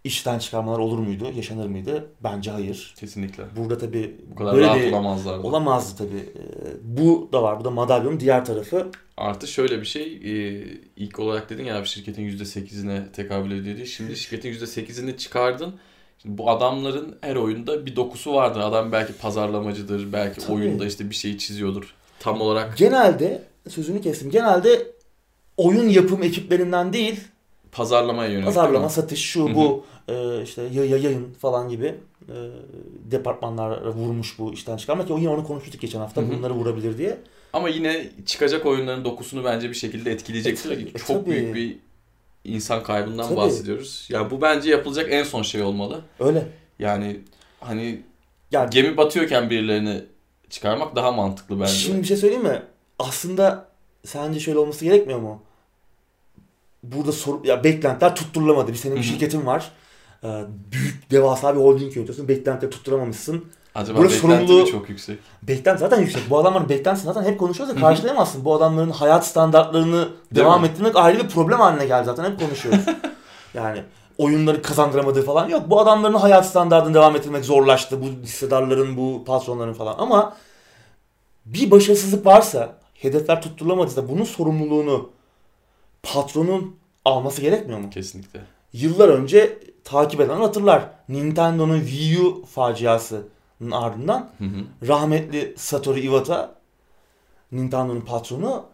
işten çıkarmalar olur muydu? Yaşanır mıydı? Bence hayır. Kesinlikle. Burada tabii bu kadar böyle rahat bir, olamazlardı. Olamazdı tabii. Ee, bu da var. Bu da madalyonun diğer tarafı. Artı şöyle bir şey. E, ilk olarak dedin ya şirketin %8'ine tekabül ediyor diye. Şimdi [LAUGHS] şirketin %8'ini çıkardın. Şimdi bu adamların her oyunda bir dokusu vardır. Adam belki pazarlamacıdır. Belki tabii. oyunda işte bir şeyi çiziyordur. Tam olarak. Genelde sözünü kestim. Genelde oyun yapım ekiplerinden değil pazarlamaya yönelik. Pazarlama, satış, şu bu e, işte yayın falan gibi e, departmanlar vurmuş bu işten çıkarmak yine onu konuştuk geçen hafta Hı-hı. bunları vurabilir diye. Ama yine çıkacak oyunların dokusunu bence bir şekilde etkileyecektir. E, e, Çok tabii. büyük bir insan kaybından tabii. bahsediyoruz. Yani bu bence yapılacak en son şey olmalı. Öyle. Yani hani yani, gemi batıyorken birilerini çıkarmak daha mantıklı bence. Şimdi bir şey söyleyeyim mi? Aslında sence şöyle olması gerekmiyor mu? burada soru, ya beklentiler tutturulamadı. Bir senin bir şirketin var. Ee, büyük devasa bir holding yönetiyorsun. Beklentileri tutturamamışsın. Acaba Burada beklenti sorumlu... çok yüksek? Beklenti zaten yüksek. Bu adamların beklentisi zaten hep konuşuyoruz ya karşılayamazsın. Bu adamların hayat standartlarını Değil devam mi? ettirmek ayrı bir problem haline geldi zaten. Hep konuşuyoruz. [LAUGHS] yani oyunları kazandıramadığı falan yok. Bu adamların hayat standartını devam ettirmek zorlaştı. Bu hissedarların, bu patronların falan. Ama bir başarısızlık varsa, hedefler tutturulamadıysa bunun sorumluluğunu patronun alması gerekmiyor mu? Kesinlikle. Yıllar önce takip eden hatırlar. Nintendo'nun Wii U faciasının ardından hı hı. rahmetli Satoru Iwata Nintendo'nun patronu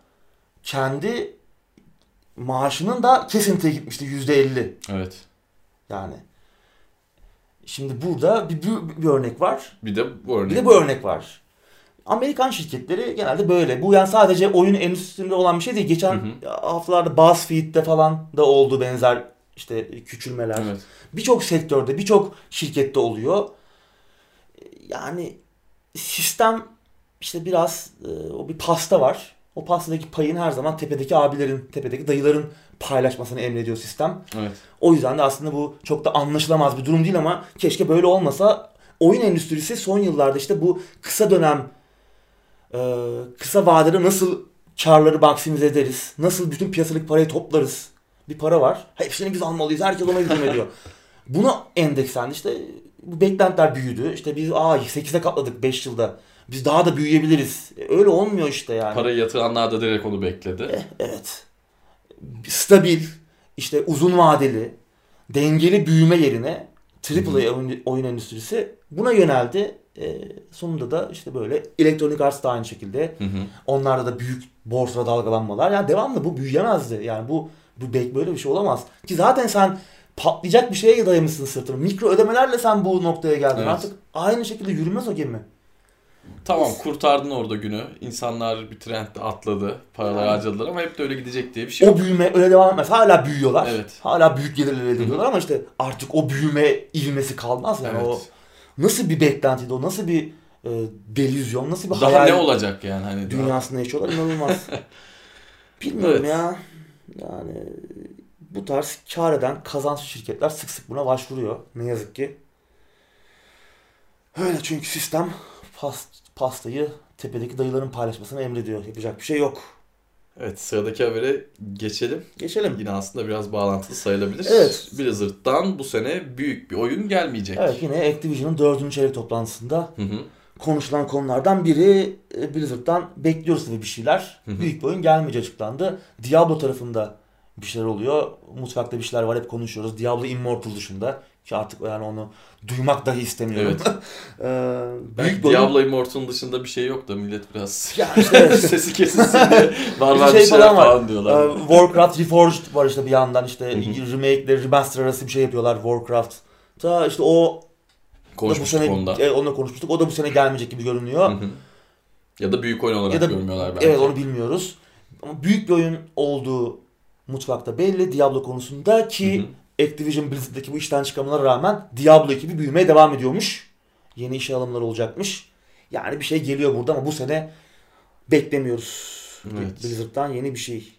kendi maaşının da kesintiye gitmişti yüzde elli. Evet. Yani şimdi burada bir, bir, bir örnek var. Bir de bu örnek. Bir de bu örnek var. Amerikan şirketleri genelde böyle. Bu yani sadece oyun endüstrisinde olan bir şey değil. Geçen hı hı. haftalarda BuzzFeed'de falan da oldu benzer işte küçülmeler. Evet. Birçok sektörde, birçok şirkette oluyor. Yani sistem işte biraz e, o bir pasta var. O pastadaki payın her zaman tepedeki abilerin, tepedeki dayıların paylaşmasını emrediyor sistem. Evet. O yüzden de aslında bu çok da anlaşılamaz bir durum değil ama keşke böyle olmasa. Oyun endüstrisi son yıllarda işte bu kısa dönem e, kısa vadede nasıl karları maksimize ederiz? Nasıl bütün piyasalık parayı toplarız? Bir para var. Hepsini biz almalıyız. Herkes ona hücum [LAUGHS] ediyor. Buna endekslendi. İşte bu beklentiler büyüdü. İşte biz aa 8'e katladık 5 yılda. Biz daha da büyüyebiliriz. E, öyle olmuyor işte yani. Parayı yatıranlar da direkt onu bekledi. Eh, evet. Stabil, işte uzun vadeli, dengeli büyüme yerine AAA oyun, oyun endüstrisi buna yöneldi. E, sonunda da işte böyle elektronik arts da aynı şekilde. Hı hı. Onlarda da büyük borsa dalgalanmalar. Yani devamlı bu büyüyemezdi. Yani bu bu böyle bir şey olamaz. Ki zaten sen patlayacak bir şeye dayamışsın sırtını. Mikro ödemelerle sen bu noktaya geldin. Evet. Artık aynı şekilde yürümez o gemi. Tamam kurtardın orada günü. İnsanlar bir trendde atladı. Paralar yani. harcadılar ama hep de öyle gidecek diye bir şey O büyüme öyle devam etmez. Hala büyüyorlar. Evet. Hala büyük gelirler elde ediyorlar ama işte artık o büyüme ivmesi kalmaz yani. Evet. O nasıl bir beklentiydi o? Nasıl bir e, delüzyon, nasıl bir daha hayal ne olacak yani hani dünyasında yaşıyorlar inanılmaz. [LAUGHS] Bilmiyorum evet. ya. Yani bu tarz kar eden kazançlı şirketler sık sık buna başvuruyor. Ne yazık ki. Öyle çünkü sistem past, pastayı tepedeki dayıların paylaşmasını emrediyor. Yapacak bir şey yok. Evet sıradaki habere geçelim. Geçelim. Yine aslında biraz bağlantılı sayılabilir. Evet. Blizzard'dan bu sene büyük bir oyun gelmeyecek. Evet yine Activision'ın dördüncü çeyrek toplantısında hı hı. konuşulan konulardan biri e, Blizzard'dan bekliyoruz tabii bir şeyler. Hı hı. Büyük bir oyun gelmeyecek açıklandı. Diablo tarafında bir şeyler oluyor. Mutfakta bir şeyler var hep konuşuyoruz. Diablo Immortal dışında ki artık yani onu duymak dahi istemiyorum. Evet. [LAUGHS] ee, büyük Diablo oyun... Immortal'ın dışında bir şey yok da millet biraz ya [LAUGHS] işte, sesi kesilsin diye normal şey bir şeyler falan, falan diyorlar. Ee, Warcraft Reforged var işte bir yandan işte remake remaster arası bir şey yapıyorlar Warcraft. Ta işte o konuşmuştuk bu sene, onda. Evet, onunla konuşmuştuk. O da bu sene gelmeyecek gibi görünüyor. Ya da büyük oyun olarak ya da, görmüyorlar belki. Evet onu bilmiyoruz. Ama büyük bir oyun olduğu mutfakta belli Diablo konusunda ki hı hı. Activision Blizzard'daki bu işten çıkamalara rağmen Diablo ekibi büyümeye devam ediyormuş. Yeni iş alımları olacakmış. Yani bir şey geliyor burada ama bu sene beklemiyoruz. Evet. Blizzard'dan yeni bir şey.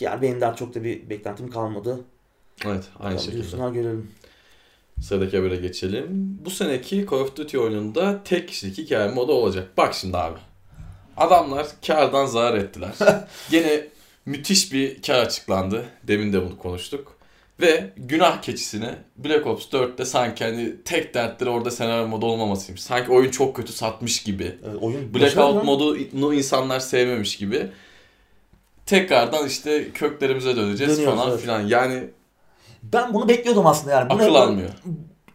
Yani benim daha çok da bir beklentim kalmadı. Evet aynı Bakalım, şekilde. görelim. Sıradaki habere geçelim. Bu seneki Call of Duty oyununda tek kişilik hikaye modu olacak. Bak şimdi abi. Adamlar kardan zarar ettiler. [LAUGHS] Gene müthiş bir kar açıklandı. Demin de bunu konuştuk. Ve günah keçisine Black Ops 4'te sanki hani tek dertleri orada senaryo modu olmamasıymış. Sanki oyun çok kötü satmış gibi. Evet, oyun Blackout modunu insanlar sevmemiş gibi. Tekrardan işte köklerimize döneceğiz Dönüyoruz, falan evet. filan. Yani ben bunu bekliyordum aslında yani. Akıl almıyor.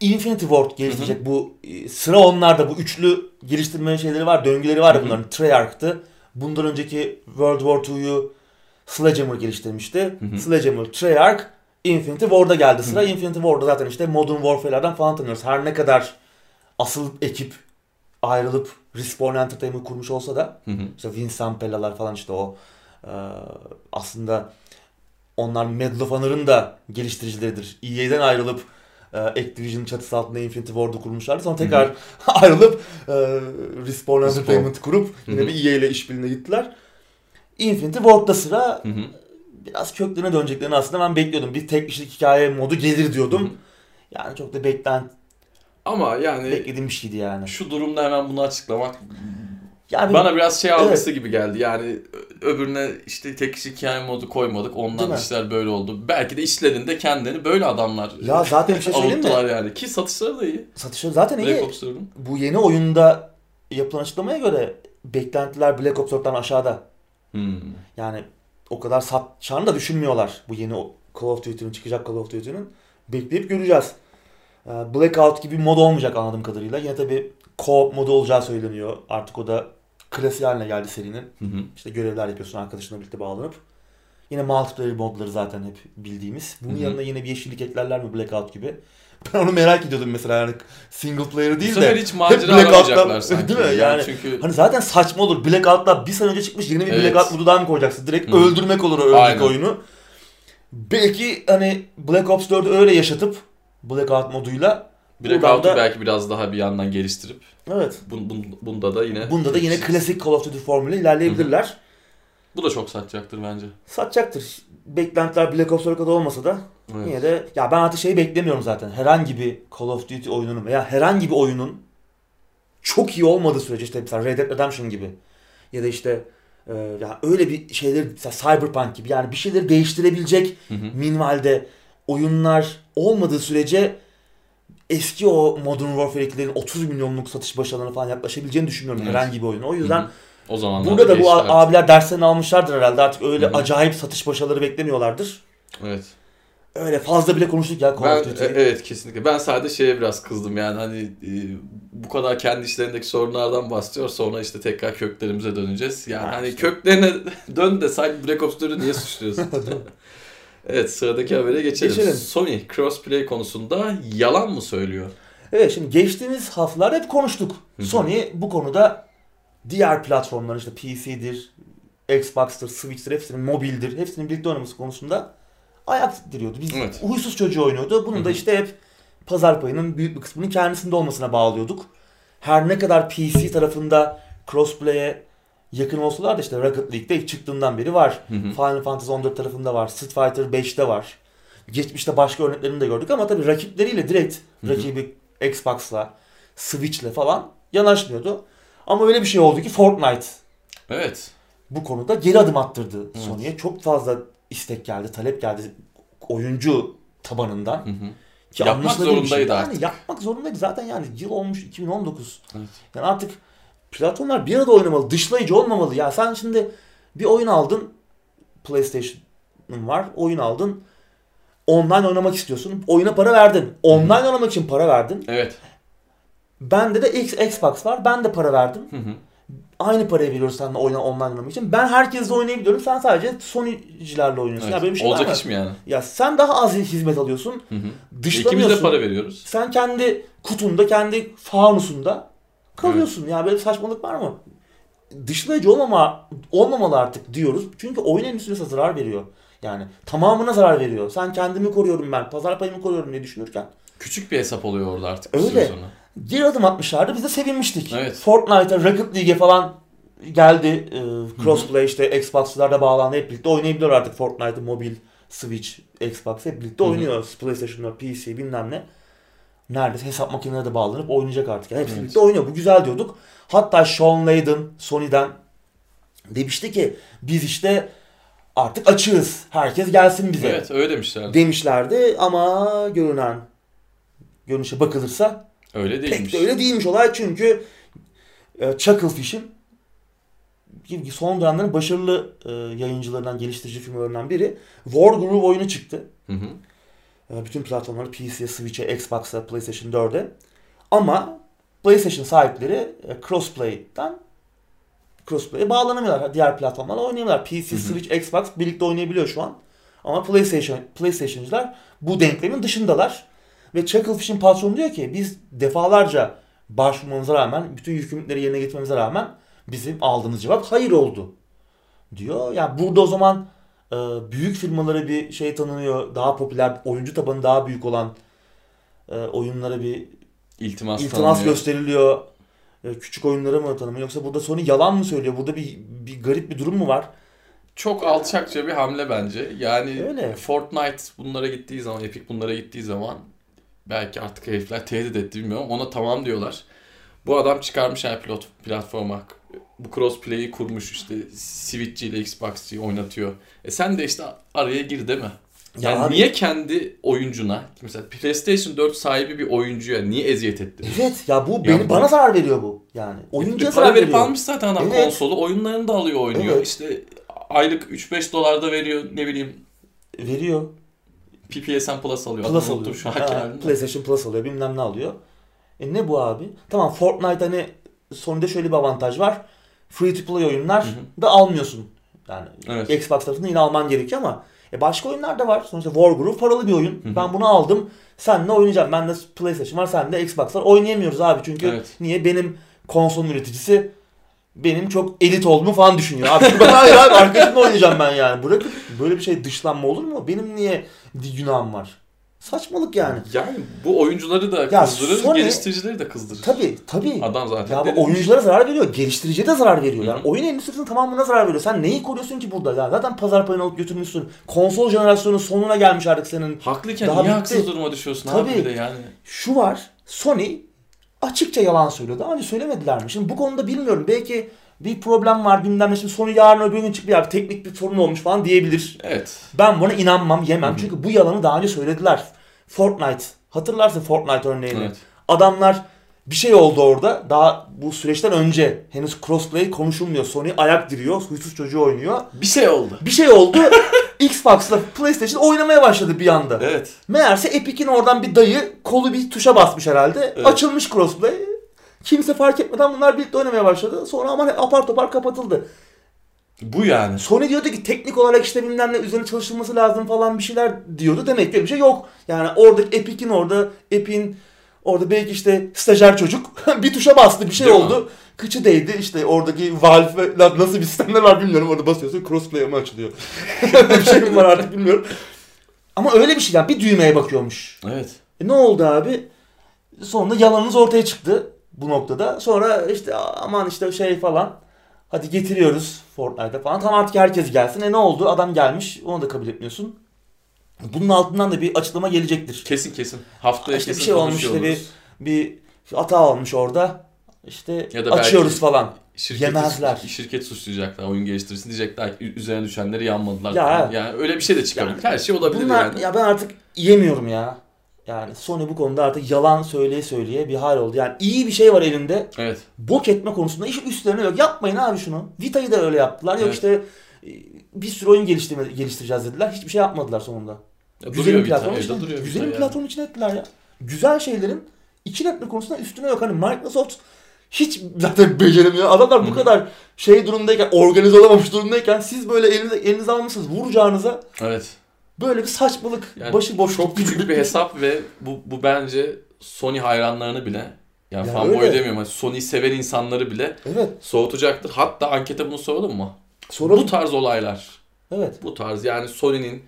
Infinity Ward geliştirecek bu e, sıra onlarda bu üçlü geliştirme şeyleri var, döngüleri var bunların. Treyarch'tı. Bundan önceki World War II'yu Sledgehammer geliştirmişti. Hı hı. Sledgehammer, Treyarch, Infinity Ward'a geldi sıra. Hı hı. Infinity Ward'da zaten işte Modern Warfare'lerden falan tanıyoruz. Her ne kadar asıl ekip ayrılıp Respawn Entertainment kurmuş olsa da hı hı. işte Vince Zampella'lar falan işte o e, aslında onlar Medal of Honor'ın da geliştiricileridir. EA'den ayrılıp e, Activision çatısı altında Infinity Ward'u kurmuşlardı. Sonra tekrar hı hı. [LAUGHS] ayrılıp e, Respawn Entertainment kurup yine hı hı. bir EA ile işbirliğine gittiler. Infinity Ward'da sıra hı hı. biraz köklerine döneceklerini aslında ben bekliyordum. Bir tek kişilik hikaye modu gelir diyordum. Hı hı. Yani çok da beklent ama yani beklediğim bir şeydi yani. Şu durumda hemen bunu açıklamak yani bana biraz şey algısı evet. gibi geldi. Yani öbürüne işte tek kişi hikaye modu koymadık. Ondan işler böyle oldu. Belki de işlerinde kendini böyle adamlar Ya zaten bir şey söyleyeyim mi? yani. Ki satışları da iyi. Satışları zaten Black iyi. Bu yeni oyunda yapılan açıklamaya göre beklentiler Black Ops 4'ten aşağıda. Hmm. Yani o kadar satacağını da düşünmüyorlar. Bu yeni Call of Duty'nin çıkacak Call of Duty'nin. Bekleyip göreceğiz. Ee, Blackout gibi mod olmayacak anladığım kadarıyla. Yine tabi co-op modu olacağı söyleniyor. Artık o da klasik haline geldi serinin. Hı hı. İşte görevler yapıyorsun arkadaşınla birlikte bağlanıp. Yine multiplayer modları zaten hep bildiğimiz. Bunun hı hı. yanına yine bir yeşillik eklerler mi Blackout gibi? [LAUGHS] Ben onu merak ediyordum mesela yani single player değil Bu de. hiç macera alamayacaklar sanki. Değil mi? Yani, yani çünkü... hani zaten saçma olur. Blackout'ta bir sene önce çıkmış yeni bir evet. Blackout modu daha mı koyacaksın? Direkt Hı. öldürmek olur o oyunu. Belki hani Black Ops 4'ü öyle yaşatıp Blackout moduyla Blackout'u da... belki biraz daha bir yandan geliştirip Evet. Bun, bun, bunda da yine Bunda da yine klasik Call of Duty formülü ilerleyebilirler. Hı-hı. Bu da çok satacaktır bence. Satacaktır. Beklentiler Black Ops'a kadar olmasa da evet. yine de ya ben artık şeyi beklemiyorum zaten. Herhangi bir Call of Duty oyununun veya herhangi bir oyunun çok iyi olmadığı sürece işte mesela Red Dead Redemption gibi ya da işte e, ya öyle bir şeyler mesela Cyberpunk gibi yani bir şeyleri değiştirebilecek hı hı. minvalde oyunlar olmadığı sürece eski o Modern Warfare 2'lerin 30 milyonluk satış başarılarına falan yaklaşabileceğini düşünmüyorum evet. herhangi bir oyun. O yüzden Hı-hı. O zaman burada da bu artık. abiler derslerini almışlardır herhalde. Artık öyle Hı-hı. acayip satış başarıları beklemiyorlardır. Evet. Öyle fazla bile konuştuk ya Call of Duty. E, evet kesinlikle. Ben sadece şeye biraz kızdım yani hani e, bu kadar kendi işlerindeki sorunlardan bahsediyor sonra işte tekrar köklerimize döneceğiz. Yani ha, hani işte. köklerine [LAUGHS] dön de sanki Black Ops 4'ü niye suçluyorsun? [LAUGHS] Evet sıradaki habere geçelim. geçelim. Sony crossplay konusunda yalan mı söylüyor? Evet şimdi geçtiğimiz haftalar hep konuştuk. Hı-hı. Sony bu konuda diğer platformlar işte PC'dir, Xbox'tır, Switch'tir, hepsinin mobildir, hepsinin birlikte oynaması konusunda ayak diriyordu. Biz evet. huysuz çocuğu oynuyordu. Hı-hı. da işte hep pazar payının büyük bir kısmının kendisinde olmasına bağlıyorduk. Her ne kadar PC tarafında crossplay'e yakın olsalar da işte Rocket League'de ilk çıktığından beri var. Hı hı. Final Fantasy 14 tarafında var. Street Fighter 5'te var. Geçmişte başka örneklerini de gördük ama tabii rakipleriyle direkt hı hı. rakibi Xbox'la, Switch'le falan yanaşmıyordu. Ama öyle bir şey oldu ki Fortnite. Evet. Bu konuda geri adım attırdı evet. Sony'ye. Çok fazla istek geldi, talep geldi oyuncu tabanından. Hı hı. Ki yapmak şey. zorundaydı şey. artık. Yani yapmak zorundaydı zaten yani yıl olmuş 2019. Evet. Yani artık platformlar bir arada oynamalı. Dışlayıcı olmamalı. Ya sen şimdi bir oyun aldın. PlayStation'ın var. Oyun aldın. Online oynamak istiyorsun. Oyuna para verdin. Online Hı-hı. oynamak için para verdin. Evet. Bende de X, Xbox var. Ben de para verdim. Hı hı. Aynı parayı veriyoruz seninle oyna, online oynamak için. Ben herkesle oynayabiliyorum. Sen sadece Sony'cilerle oynuyorsun. Evet. Ya böyle bir şey Olacak iş mi yani? Ya sen daha az hizmet alıyorsun. Hı hı. Dışlamıyorsun. İkimiz de para veriyoruz. Sen kendi kutunda, kendi fanusunda kalıyorsun. Evet. Ya böyle saçmalık var mı? Dışlayıcı olmama, olmamalı artık diyoruz. Çünkü oyun endüstrisine zarar veriyor. Yani tamamına zarar veriyor. Sen kendimi koruyorum ben, pazar payımı koruyorum diye düşünürken. Küçük bir hesap oluyor orada artık. Öyle. Sonra. Geri adım atmışlardı. Biz de sevinmiştik. Evet. Fortnite'a, Rocket League'e falan geldi. E, crossplay işte Xbox'larda bağlandı. Hep birlikte oynayabiliyor artık Fortnite'ı mobil, Switch, Xbox hep birlikte oynuyor. PlayStation'da, PC bilmem ne neredeyse hesap makinelerine de bağlanıp oynayacak artık. Yani hepsi evet. birlikte oynuyor. Bu güzel diyorduk. Hatta Sean Layden Sony'den demişti ki biz işte artık açığız. Herkes gelsin bize. Evet öyle demişlerdi. Demişlerdi ama görünen görünüşe bakılırsa öyle değilmiş. Pek de öyle değilmiş olay çünkü e, Chucklefish'in son dönemlerin başarılı e, yayıncılarından, geliştirici firmalarından biri War Groove oyunu çıktı. Hı hı. E, bütün platformları PC'ye, Switch'e, Xbox'a, PlayStation 4'e. Ama PlayStation sahipleri e, Crossplay'den Crossplay'e bağlanamıyorlar. Diğer platformlarla oynayamıyorlar. PC, hı hı. Switch, Xbox birlikte oynayabiliyor şu an. Ama PlayStation, PlayStation'cılar bu denklemin dışındalar. Ve Chucklefish'in patronu diyor ki biz defalarca başvurmamıza rağmen, bütün yükümlülükleri yerine getirmemize rağmen bizim aldığımız cevap hayır oldu. Diyor. Yani burada o zaman e, büyük firmalara bir şey tanınıyor. Daha popüler, oyuncu tabanı daha büyük olan e, oyunlara bir iltimas, iltimas gösteriliyor. E, küçük oyunlara mı tanımıyor? Yoksa burada Sony yalan mı söylüyor? Burada bir, bir garip bir durum mu var? Çok alçakça bir hamle bence. Yani Öyle. Fortnite bunlara gittiği zaman, Epic bunlara gittiği zaman belki artık herifler tehdit etti bilmiyorum. Ona tamam diyorlar. Bu adam çıkarmış yani pilot platforma bu crossplay'i kurmuş işte Switch ile Xbox'ı oynatıyor. E sen de işte araya gir değil mi? Yani ya niye kendi oyuncuna mesela PlayStation 4 sahibi bir oyuncuya niye eziyet etti? Evet ya bu beni, bana zarar veriyor bu. Yani oyuncuya zarar para verip almış zaten adam evet. konsolu. Oyunlarını da alıyor oynuyor. Evet. İşte aylık 3-5 dolar da veriyor ne bileyim. Veriyor. PPSN Plus alıyor. Plus alıyor. Şu ha, PlayStation Plus alıyor bilmem ne alıyor. E ne bu abi? Tamam Fortnite hani Sony'de şöyle bir avantaj var free to play oyunlar hı hı. da almıyorsun. Yani evet. Xbox tarafında yine alman gerekiyor ama e başka oyunlar da var. Sonuçta Wargroove paralı bir oyun. Hı hı. Ben bunu aldım. Senle oynayacağım. Ben de PlayStation var, sende Xbox var. Oynayamıyoruz abi çünkü evet. niye benim konsol üreticisi benim çok elit olduğumu falan düşünüyor. Abi ben hayır abi arkadaşımla oynayacağım ben yani. Bırakıp böyle bir şey dışlanma olur mu? Benim niye günahım var? Saçmalık yani. Yani bu oyuncuları da ya kızdırır, Sony, geliştiricileri de kızdırır. Tabii tabii. Adam zaten Ya oyunculara zarar veriyor, geliştiriciye de zarar veriyor. Yani oyun endüstrisinin tamamına zarar veriyor. Sen neyi koruyorsun ki burada? Ya zaten pazar payını alıp götürmüşsün. Konsol jenerasyonun sonuna gelmiş artık senin. Haklıyken Daha niye bitti. haksız duruma düşüyorsun tabii. abi de yani. Şu var, Sony açıkça yalan söylüyor. Daha önce söylemediler mi? Şimdi bu konuda bilmiyorum. Belki bir problem var bilmem ne. Şimdi sonu yarın öbür gün çıkıp ya teknik bir sorun olmuş falan diyebilir. Evet. Ben buna inanmam, yemem. Hı-hı. Çünkü bu yalanı daha önce söylediler. Fortnite. Hatırlarsın Fortnite örneğini. Evet. Adamlar bir şey oldu orada. Daha bu süreçten önce henüz crossplay konuşulmuyor. Sony ayak diriyor. Huysuz çocuğu oynuyor. Bir şey oldu. Bir şey oldu. [LAUGHS] Xbox'la PlayStation oynamaya başladı bir anda. Evet. Meğerse Epic'in oradan bir dayı kolu bir tuşa basmış herhalde. Evet. Açılmış crossplay. Kimse fark etmeden bunlar birlikte oynamaya başladı. Sonra ama apar topar kapatıldı. Bu yani. Sony diyordu ki teknik olarak işte bilmem ne üzerine çalışılması lazım falan bir şeyler diyordu. Demek ki bir şey yok. Yani orada Epic'in orada Epic'in orada belki işte stajyer çocuk [LAUGHS] bir tuşa bastı bir şey Değil oldu. Mi? Kıçı değdi işte oradaki Valve nasıl bir sistemler var bilmiyorum. Orada basıyorsun crossplay mı açılıyor. [LAUGHS] bir şey mi var artık bilmiyorum. Ama öyle bir şey yani bir düğmeye bakıyormuş. Evet. E ne oldu abi? Sonunda yalanınız ortaya çıktı bu noktada. Sonra işte aman işte şey falan. Hadi getiriyoruz Fortnite'a falan. Tamam artık herkes gelsin. E ne oldu? Adam gelmiş. Onu da kabul etmiyorsun. Bunun altından da bir açıklama gelecektir. Kesin kesin. Haftaya işte kesin bir şey olmuş işte bir, bir hata olmuş orada. İşte ya da açıyoruz falan. Şirketi, Yemezler. [LAUGHS] Şirket suçlayacaklar oyun geliştirsin diyecekler üzerine düşenleri yanmadılar. Ya, falan. yani öyle bir şey de çıkabilir. Yani, Her şey olabilir bunlar, yani. Ya ben artık yemiyorum ya. Yani Sony bu konuda artık yalan söyleye söyleye bir hal oldu. Yani iyi bir şey var elinde. Evet. Bok etme konusunda hiç üstlerine yok. Yapmayın abi şunu. Vita'yı da öyle yaptılar. Yok evet. işte e, bir sürü oyun geliştirme, geliştireceğiz dediler. Hiçbir şey yapmadılar sonunda. Ya güzel bir platform için, duruyor güzel bir platform için ettiler ya. Güzel şeylerin için etme konusunda üstüne yok. Hani Microsoft hiç zaten beceremiyor. Adamlar bu kadar şey durumdayken, organize olamamış durumdayken siz böyle elinize, elinize almışsınız vuracağınıza. Evet. Böyle bir saçmalık, yani başı boş. Çok küçük bir hesap ve bu, bu bence Sony hayranlarını bile yani ya fanboy öyle. demiyorum. Yani Sony'yi seven insanları bile evet. soğutacaktır. Hatta ankete bunu soralım mı? Soralım. Bu tarz olaylar. Evet. Bu tarz yani Sony'nin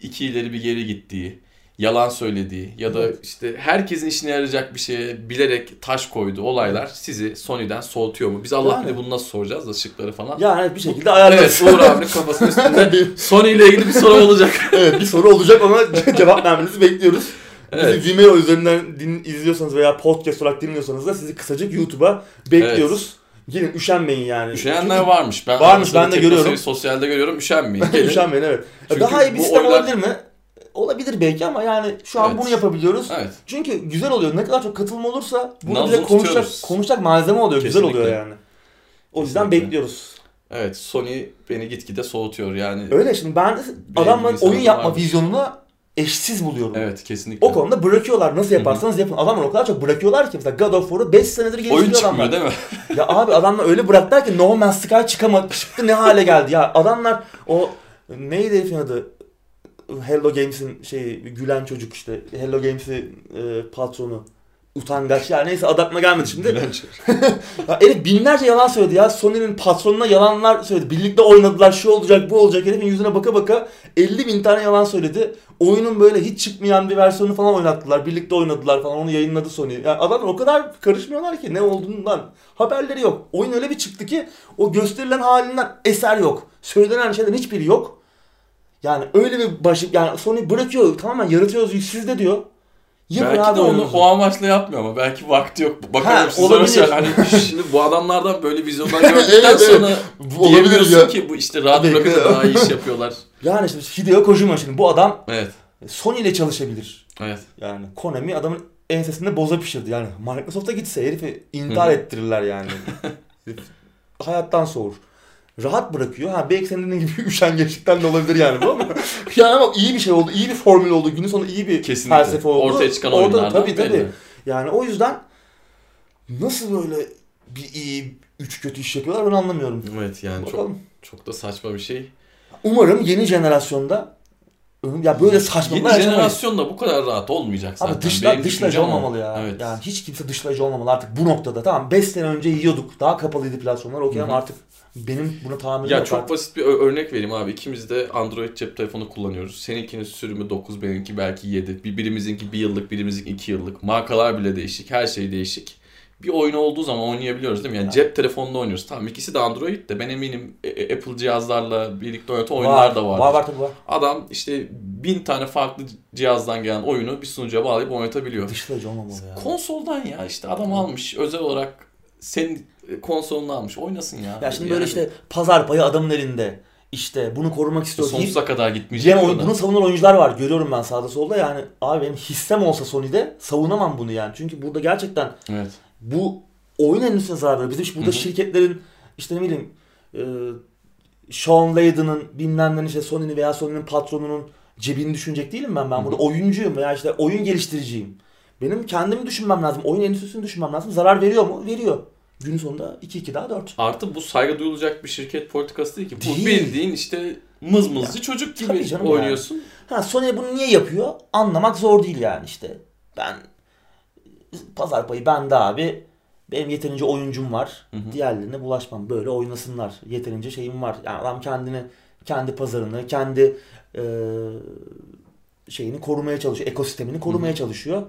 iki ileri bir geri gittiği, yalan söylediği ya da işte herkesin işine yarayacak bir şeye bilerek taş koydu olaylar sizi Sony'den soğutuyor mu? Biz Allah yani. bilir bunu nasıl soracağız da şıkları falan. Yani bir şekilde ayarlarız. Evet Uğur abinin kafasının üstünde [LAUGHS] Sony ile ilgili bir soru olacak. [LAUGHS] evet bir soru olacak ama [LAUGHS] cevap vermenizi bekliyoruz. Evet. Bizi Vimeo üzerinden din, izliyorsanız veya podcast olarak dinliyorsanız da sizi kısacık YouTube'a bekliyoruz. Evet. Gelin üşenmeyin yani. Üşenenler varmış. Ben varmış ben de görüyorum. Sosyalde görüyorum üşenmeyin. Gelin. üşenmeyin evet. Çünkü Daha iyi bir sistem oylar... olabilir mi? Olabilir belki ama yani şu an evet. bunu yapabiliyoruz. Evet. Çünkü güzel oluyor. Ne kadar çok katılım olursa burada bize konuşacak, konuşacak malzeme oluyor. Kesinlikle. Güzel oluyor yani. O yüzden Kesinlikle. bekliyoruz. Evet Sony beni gitgide soğutuyor yani. Öyle şimdi ben adamların oyun yapma vardır. vizyonunu eşsiz buluyorum. Evet kesinlikle. O konuda bırakıyorlar. Nasıl yaparsanız yapın. Adamlar o kadar çok bırakıyorlar ki. Mesela God of War'u 5 senedir geliştiriyor Oyun çıkmıyor değil mi? [LAUGHS] ya abi adamlar öyle bıraktılar ki No Man's Sky çıkamadı. Çıktı ne hale geldi ya. Adamlar o neydi herifin adı? Hello Games'in şeyi gülen çocuk işte. Hello Games'in e, patronu. Utangaç ya neyse adatma gelmedi şimdi. Gülen [LAUGHS] ya herif binlerce yalan söyledi ya. Sony'nin patronuna yalanlar söyledi. Birlikte oynadılar şu olacak bu olacak. Herifin yüzüne baka baka 50 bin tane yalan söyledi. Oyunun böyle hiç çıkmayan bir versiyonu falan oynattılar. Birlikte oynadılar falan onu yayınladı Sony. Yani adamlar o kadar karışmıyorlar ki ne olduğundan. Haberleri yok. Oyun öyle bir çıktı ki o gösterilen halinden eser yok. Söylenen şeyden hiçbiri yok. Yani öyle bir başı yani Sony bırakıyor tamamen yaratıyoruz siz de diyor. Yapın belki abi de onu o amaçla yapmıyor ama belki vakti yok. Bakalım siz olabilir. Hani [LAUGHS] şimdi bu adamlardan böyle vizyonlar gördükten evet, sonra evet. diyebiliyorsun ya. ki bu işte rahat bırakınca daha iyi iş yapıyorlar. [LAUGHS] Yani işte Hideo Kojima şimdi bu adam evet. Sony ile çalışabilir. Evet. Yani Konami adamın ensesinde boza pişirdi yani. Microsoft'a gitse herifi intihar ettirirler yani. [LAUGHS] hayattan soğur rahat bırakıyor. Ha belki senin dediğin gibi [LAUGHS] üşengeçlikten de olabilir yani bu ama. [LAUGHS] yani ama iyi bir şey oldu. iyi bir formül oldu. Günün sonunda iyi bir Kesinlikle. felsefe oldu. Ortaya çıkan Orada, oyunlardan tabii, tabii. Belli. Yani o yüzden nasıl böyle bir iyi üç kötü iş yapıyorlar ben anlamıyorum. Evet yani Bakalım. çok çok da saçma bir şey. Umarım yeni jenerasyonda ya böyle saçma Yeni jenerasyonda bu kadar rahat olmayacak zaten. Abi dışla, dışlayıcı olmamalı ya. Evet. Yani hiç kimse dışlayıcı olmamalı artık bu noktada. Tamam 5 sene önce yiyorduk. Daha kapalıydı platformlar. Okey ama artık benim buna tahammülüm Ya çok basit bir örnek vereyim abi. İkimiz de Android cep telefonu kullanıyoruz. Seninkinin sürümü 9, benimki belki 7. Bir, birimizinki 1 yıllık, birimizinki 2 yıllık. Markalar bile değişik, her şey değişik. Bir oyun olduğu zaman oynayabiliyoruz değil mi? Yani evet. cep telefonunda oynuyoruz. Tamam ikisi de Android de ben eminim e, e, Apple cihazlarla birlikte oynatan oyunlar var, da vardır. Var var tabii var. Adam işte bin tane farklı cihazdan gelen oyunu bir sunucuya bağlayıp oynatabiliyor. Dışlayıcı olmamalı ya. Konsoldan ya işte adam almış özel olarak senin konsolunu almış. Oynasın ya. Ya şimdi yani. böyle işte pazar payı adamın elinde. İşte bunu korumak istiyor. Sonsuza kadar gitmeyecek. Yani bunu savunan oyuncular var. Görüyorum ben sağda solda. Yani abi benim hissem olsa Sony'de savunamam bunu yani. Çünkü burada gerçekten evet. bu oyun endüstrisine zarar veriyor. Bizim burada Hı-hı. şirketlerin işte ne bileyim e, Sean Layden'ın bilmem ne işte Sony'nin veya Sony'nin patronunun cebini düşünecek değilim ben. Ben Hı-hı. burada oyuncuyum veya işte oyun geliştiriciyim. Benim kendimi düşünmem lazım. Oyun endüstrisini düşünmem lazım. Zarar veriyor mu? Veriyor. Gün sonunda 2-2 daha 4. Artı bu saygı duyulacak bir şirket politikası değil ki. Bu değil. bildiğin işte mızmızcı ya, çocuk gibi oynuyorsun. Yani. Ha Sony bunu niye yapıyor? Anlamak zor değil yani işte. Ben pazar payı bende abi. Benim yeterince oyuncum var. Hı hı. Diğerlerine bulaşmam. Böyle oynasınlar. Yeterince şeyim var. Yani adam kendini, kendi pazarını, kendi e, şeyini korumaya çalışıyor. Ekosistemini korumaya Hı-hı. çalışıyor.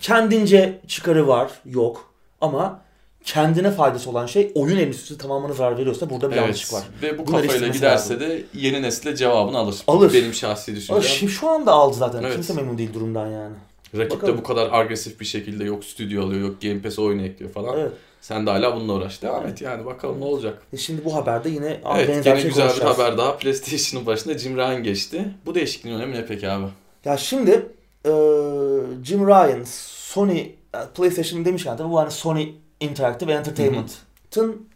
Kendince çıkarı var, yok. Ama kendine faydası olan şey oyun endüstrisi tamamına zarar veriyorsa burada bir evet. yanlışlık var. Ve bu Bunları kafayla giderse lazım. de yeni nesile cevabını alır. Alır. Benim şahsi düşüncem. Alır. Şu anda aldı zaten. Evet. Kimse memnun değil durumdan yani. Rakip Bakalım. de bu kadar agresif bir şekilde yok stüdyo alıyor, yok Game Pass oyunu ekliyor falan. Evet. Sen de hala bununla uğraş. Devam et yani bakalım ne olacak. E şimdi bu haberde yine evet, benzer şey güzel bir haber daha. PlayStation'ın başında Jim Ryan geçti. Bu değişikliğin önemi ne peki abi? Ya şimdi e, Jim Ryan, Sony, e, PlayStation demişken tabii bu hani Sony Interactive Entertainment'ın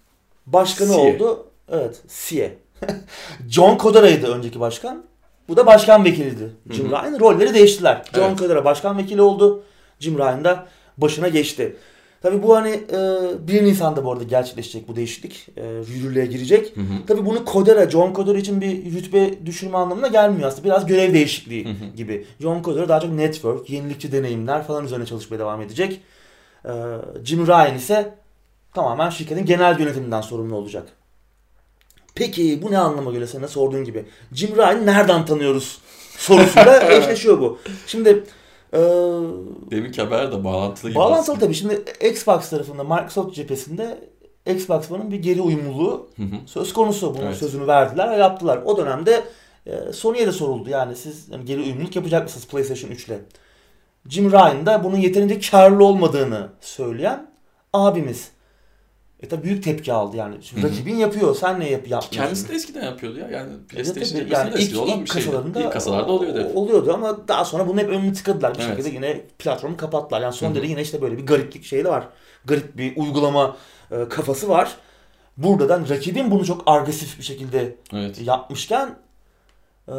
başkanı CIE. oldu. Evet, CIE. [LAUGHS] John Codera'ydı önceki başkan. Bu da başkan vekiliydi. Jim Ryan. Rolleri değiştiler. John evet. Codera başkan vekili oldu. Jim Ryan da başına geçti. Tabii bu hani e, 1 Nisan'da bu arada gerçekleşecek bu değişiklik. E, yürürlüğe girecek. Hı hı. Tabii bunu Codera, John Codera için bir rütbe düşürme anlamına gelmiyor aslında. Biraz görev değişikliği hı hı. gibi. John Codera daha çok network, yenilikçi deneyimler falan üzerine çalışmaya devam edecek. E, Jim Ryan ise tamamen şirketin genel yönetiminden sorumlu olacak. Peki bu ne anlama geliyor sana sorduğun gibi. Jim Ryan nereden tanıyoruz sorusuyla [LAUGHS] eşleşiyor bu. Şimdi ee, Deminki haber de bağlantılı gibi. Bağlantılı tabii. Şimdi Xbox tarafında Microsoft cephesinde Xbox One'ın bir geri uyumluluğu hı hı. söz konusu. Bunun evet. sözünü verdiler ve yaptılar. O dönemde e, Sony'ye de soruldu. Yani siz yani geri uyumluluk yapacak mısınız PlayStation 3 ile? Jim Ryan da bunun yeterince karlı olmadığını söyleyen abimiz. E tabi büyük tepki aldı yani. Şimdi rakibin yapıyor. Sen ne yap yapmıyorsun? Kendisi de eskiden yapıyordu ya. Yani PlayStation evet, yani ilk, olan bir şeydi. İlk kasalarda oluyordu hep. Oluyordu ama daha sonra bunu hep önünü tıkadılar. Bir evet. şekilde yine platformu kapattılar. Yani son derece yine işte böyle bir gariplik şey de var. Garip bir uygulama e, kafası var. Buradan rakibin bunu çok agresif bir şekilde evet. yapmışken e,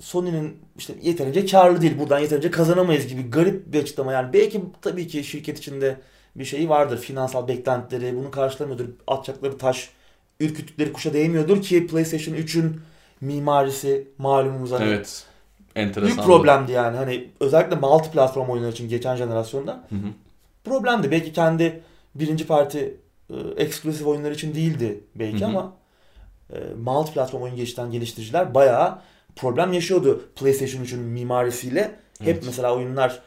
Sony'nin işte yeterince karlı değil. Buradan yeterince kazanamayız gibi garip bir açıklama. Yani belki tabii ki şirket içinde bir şeyi vardır. Finansal beklentileri bunu karşılamıyordur. Atacakları taş ürküttükleri kuşa değmiyordur ki PlayStation 3'ün mimarisi malumumuz hani. Evet. Enteresan. Büyük problemdi yani. Hani özellikle multi platform oyunlar için geçen jenerasyonda. Hı hı. Problemdi. Belki kendi birinci parti e, eksklusif oyunlar için değildi belki hı hı. ama e, multi platform oyun geçten geliştiriciler bayağı problem yaşıyordu PlayStation 3'ün mimarisiyle. Hep evet. mesela oyunlar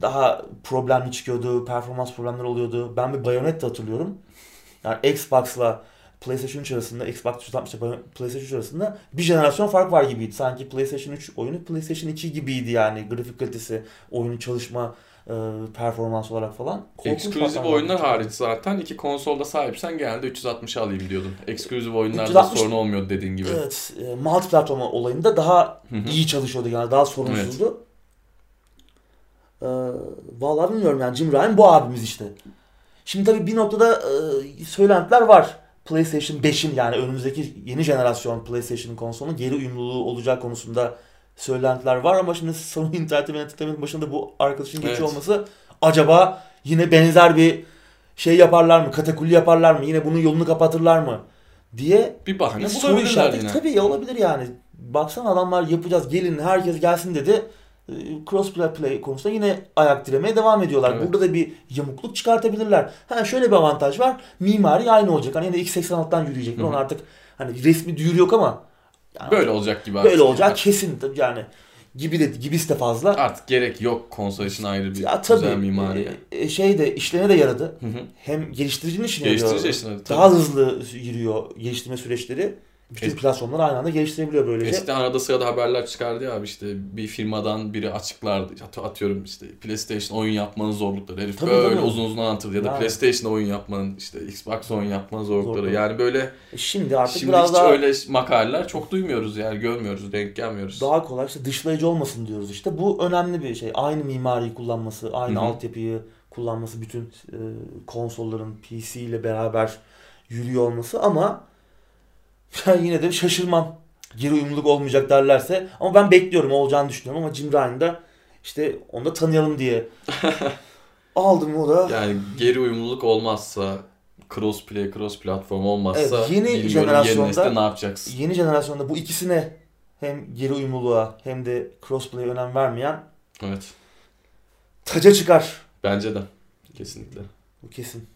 daha problemli çıkıyordu. Performans problemleri oluyordu. Ben bir Bayonetta hatırlıyorum. Yani Xbox'la PlayStation 3 arasında, Xbox 360 PlayStation 3 arasında bir jenerasyon fark var gibiydi. Sanki PlayStation 3 oyunu PlayStation 2 gibiydi yani. Grafik kalitesi, oyunun çalışma e, performans olarak falan. Ekskluzif oyunlar hariç zaten iki konsolda sahipsen genelde 360 alayım diyordun. Ekskluzif oyunlarda 360, sorun olmuyordu dediğin gibi. Evet. E, multi platform olayında daha Hı-hı. iyi çalışıyordu yani daha sorunsuzdu. Evet. Ee, vallahi bilmiyorum yani Jim Ryan bu abimiz işte. Şimdi tabii bir noktada e, söylentiler var. PlayStation 5'in yani önümüzdeki yeni jenerasyon PlayStation konsolunun geri uyumluluğu olacak konusunda söylentiler var ama şimdi Sony [LAUGHS] Interactive Entertainment başında bu arkadaşın geçiyor evet. olması acaba yine benzer bir şey yaparlar mı? Katakulli yaparlar mı? Yine bunun yolunu kapatırlar mı? diye bir bahane bulabilirler yine. Tabii ya olabilir yani. Baksana adamlar yapacağız gelin herkes gelsin dedi. Ee, crossplay play konusunda yine ayak diremeye devam ediyorlar. Evet. Burada da bir yamukluk çıkartabilirler. Ha şöyle bir avantaj var. Mimari aynı olacak. Hani yine x86'dan yürüyecekler. Onu artık hani resmi duyuru yok ama yani böyle olacak gibi Böyle olacak yani. kesin yani gibi de gibisi de fazla. Artık gerek yok konsol için ayrı bir ya, tabii, güzel mimari. E, e, şey de işlerine de yaradı. Hı hı. Hem geliştiricinin işine Geliştirici yarıyor. Daha hızlı yürüyor geliştirme süreçleri. Bütün es- platformlar aynı anda geliştirebiliyor böylece. Eskiden arada sırada haberler çıkardı ya abi işte bir firmadan biri açıklardı. Atıyorum işte PlayStation oyun yapmanın zorlukları. Herif tabii, böyle tabii. uzun uzun anlatırdı. Ya da yani. PlayStation oyun yapmanın işte Xbox oyun yapmanın zorlukları. Zorluk. Yani böyle e şimdi artık şimdi biraz hiç daha öyle makaleler çok duymuyoruz yani görmüyoruz, denk gelmiyoruz. Daha kolay işte dışlayıcı olmasın diyoruz işte. Bu önemli bir şey. Aynı mimariyi kullanması, aynı Hı-hı. altyapıyı kullanması bütün e, konsolların PC ile beraber yürüyor olması ama [LAUGHS] yine de şaşırmam. Geri uyumluluk olmayacak derlerse. Ama ben bekliyorum olacağını düşünüyorum ama Jim Ryan'da işte onu da tanıyalım diye [LAUGHS] aldım o da. Yani geri uyumluluk olmazsa crossplay, cross platform olmazsa evet, yeni jenerasyonda yeni ne yapacaksın? Yeni jenerasyonda bu ikisine hem geri uyumluluğa hem de crossplay'e önem vermeyen Evet. Taca çıkar. Bence de. Kesinlikle. Bu kesin.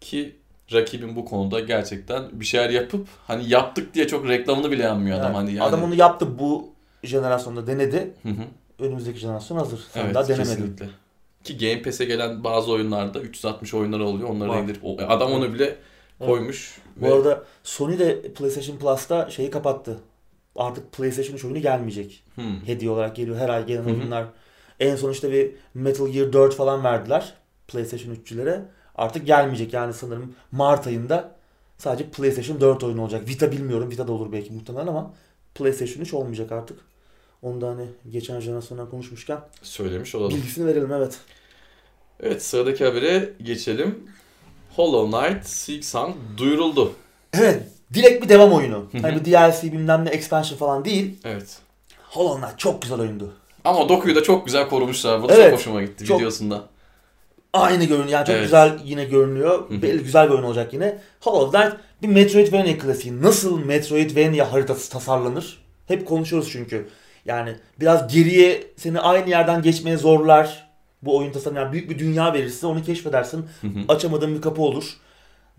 Ki rakibin bu konuda gerçekten bir şeyler yapıp hani yaptık diye çok reklamını bile yanmıyor adam. Yani, hani yani... Adam onu yaptı bu jenerasyonda denedi. Hı hı. Önümüzdeki jenerasyon hazır. Sen evet, daha denemedin. Kesinlikle. Ki Game Pass'e gelen bazı oyunlarda 360 oyunlar oluyor. Onları indirip adam onu bile koymuş. Evet. Ve... Bu arada Sony de PlayStation Plus'ta şeyi kapattı. Artık PlayStation 3 oyunu gelmeyecek. Hmm. Hediye olarak geliyor. Her ay gelen oyunlar. En son işte bir Metal Gear 4 falan verdiler PlayStation 3'çülere. Artık gelmeyecek yani sanırım Mart ayında sadece PlayStation 4 oyunu olacak. Vita bilmiyorum. Vita da olur belki muhtemelen ama PlayStation 3 olmayacak artık. Onu da hani geçen jenerasyondan konuşmuşken söylemiş olalım. Bilgisini verelim evet. Evet sıradaki habere geçelim. Hollow Knight Silksong duyuruldu. Evet. Direkt bir devam oyunu. hani bir DLC bilmem ne expansion falan değil. Evet. Hollow Knight çok güzel oyundu. Ama dokuyu da çok güzel korumuşlar. Bu da evet, çok hoşuma gitti çok, videosunda. Aynı görünüyor. Yani çok evet. güzel yine görünüyor. Belli güzel bir oyun olacak yine. Hollow Knight bir Metroidvania klasiği. Nasıl Metroidvania haritası tasarlanır? Hep konuşuyoruz çünkü. Yani biraz geriye seni aynı yerden geçmeye zorlar. Bu oyun tasarımı yani büyük bir dünya verirse onu keşfedersin. Açamadığın bir kapı olur.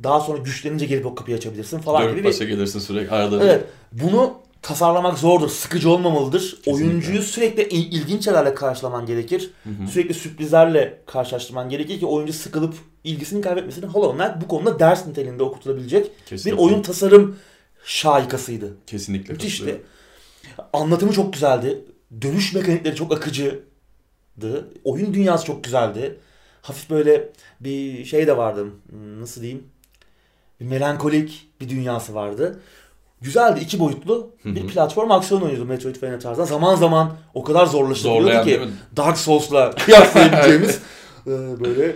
Daha sonra güçlenince gelip o kapıyı açabilirsin falan Dört gibi. Dört gelirsin sürekli arada. Evet. Bunu tasarlamak zordur. Sıkıcı olmamalıdır. Kesinlikle. Oyuncuyu sürekli ilginç şeylerle karşılaman gerekir. Hı hı. Sürekli sürprizlerle karşılaştırman gerekir ki oyuncu sıkılıp ilgisini kaybetmesini Hollow Knight bu konuda ders niteliğinde okutulabilecek Kesinlikle. bir oyun tasarım şahikasıydı. Kesinlikle. Müthişti. Anlatımı çok güzeldi. Dönüş mekanikleri çok akıcıydı. Oyun dünyası çok güzeldi. Hafif böyle bir şey de vardı. Nasıl diyeyim? Bir melankolik bir dünyası vardı. Güzeldi. iki boyutlu bir platform aksiyon oyunuydu Metroidvania tarzında. Zaman zaman o kadar zorlaştırıyordu ki Dark Souls'la kıyaslayabileceğimiz [LAUGHS] [LAUGHS] e, böyle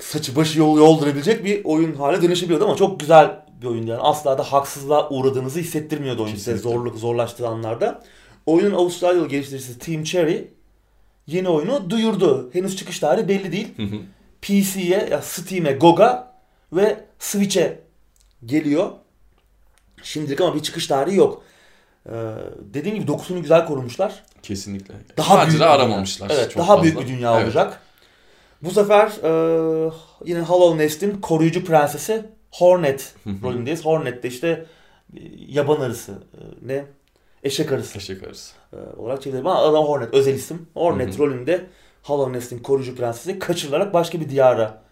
saçı başı yol yoldurabilecek bir oyun hale dönüşebiliyordu ama çok güzel bir oyun yani. Asla da haksızlığa uğradığınızı hissettirmiyordu oyun size zorluk zorlaştığı anlarda. Oyunun Avustralyalı geliştiricisi Team Cherry yeni oyunu duyurdu. Henüz çıkış tarihi belli değil. PC'ye, Steam'e, GOG'a ve Switch'e geliyor. Şimdilik ama bir çıkış tarihi yok. Ee, dediğim gibi dokusunu güzel korumuşlar. Kesinlikle. Daha Sadece büyük aramamışlar. Evet, çok daha fazla. büyük bir dünya evet. olacak. Bu sefer e, yine Hollow Nest'in koruyucu prensesi Hornet rolündeyiz. Hornet de işte e, yaban arısı. E, ne? Eşek arısı. Eşek arısı. E, olarak çevirilir. Ama adam Hornet özel isim. Hornet rolünde Hollow Nest'in koruyucu prensesi kaçırılarak başka bir diyara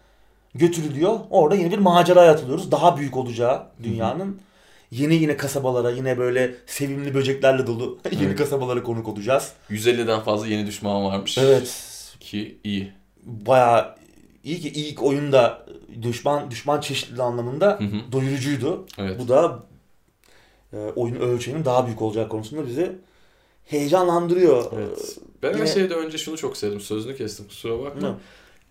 götürülüyor. Orada yeni bir maceraya atılıyoruz. Daha büyük olacağı dünyanın. Yeni yine kasabalara yine böyle sevimli böceklerle dolu [LAUGHS] yeni evet. kasabalara konuk olacağız. 150'den fazla yeni düşman varmış. Evet. Ki iyi. Baya iyi ki ilk oyunda düşman düşman çeşitli anlamında hı hı. doyurucuydu. Evet. Bu da e, oyun ölçeğinin daha büyük olacağı konusunda bizi heyecanlandırıyor. Evet. Ben Yine... her şeyden önce şunu çok sevdim. Sözünü kestim kusura bakma. Hı.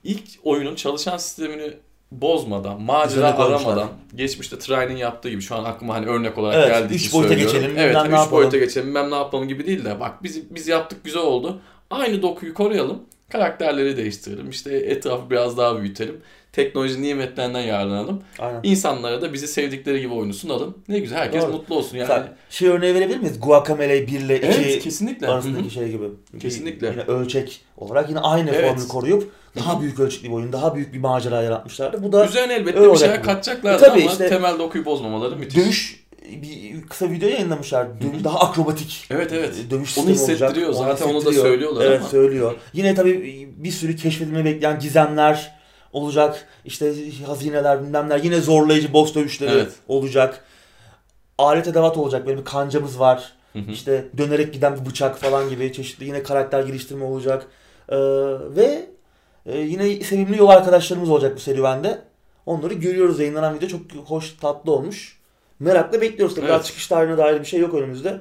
İlk oyunun çalışan sistemini bozmadan, macera aramadan, geçmişte Try'nin yaptığı gibi şu an aklıma hani örnek olarak evet, geldiği için boyuta geçelim. Evet, üç yapalım. boyuta geçelim, ben ne yapalım gibi değil de bak biz biz yaptık güzel oldu. Aynı dokuyu koruyalım. Karakterleri değiştirelim. İşte etrafı biraz daha büyütelim. Teknoloji nimetlerinden yararlanalım. Aynen. İnsanlara da bizi sevdikleri gibi oyunu sunalım. Ne güzel herkes Doğru. mutlu olsun yani. Sen şey örneği verebilir miyiz? Guacamole 1 ile 2 evet, kesinlikle. arasındaki Hı-hı. şey gibi. Kesinlikle. Yine ölçek olarak yine aynı evet. formülü koruyup daha büyük ölçekli bir oyun, daha büyük bir macera yaratmışlardı. Bu da Üzerine elbette bir şeyler katacaklar e, ama işte, temelde okuyup bozmamaları müthiş. Dövüş bir kısa video yayınlamışlar. Dövüş daha akrobatik. Evet evet. Dövüş onu hissettiriyor. Olacak. Zaten onu, hissettiriyor. onu da söylüyorlar evet, ama. söylüyor. Yine tabii bir sürü keşfedilme bekleyen gizemler olacak. İşte hazineler bilmemler. Yine zorlayıcı boss dövüşleri evet. olacak. Alet edevat olacak. Böyle bir kancamız var. Hı hı. İşte dönerek giden bir bıçak falan gibi çeşitli yine karakter geliştirme olacak. Ee, ve e, yine sevimli yol arkadaşlarımız olacak bu serüvende. Onları görüyoruz. Yayınlanan video çok hoş, tatlı olmuş. Merakla bekliyoruz. Tabii evet. daha çıkış tarihine dair bir şey yok önümüzde.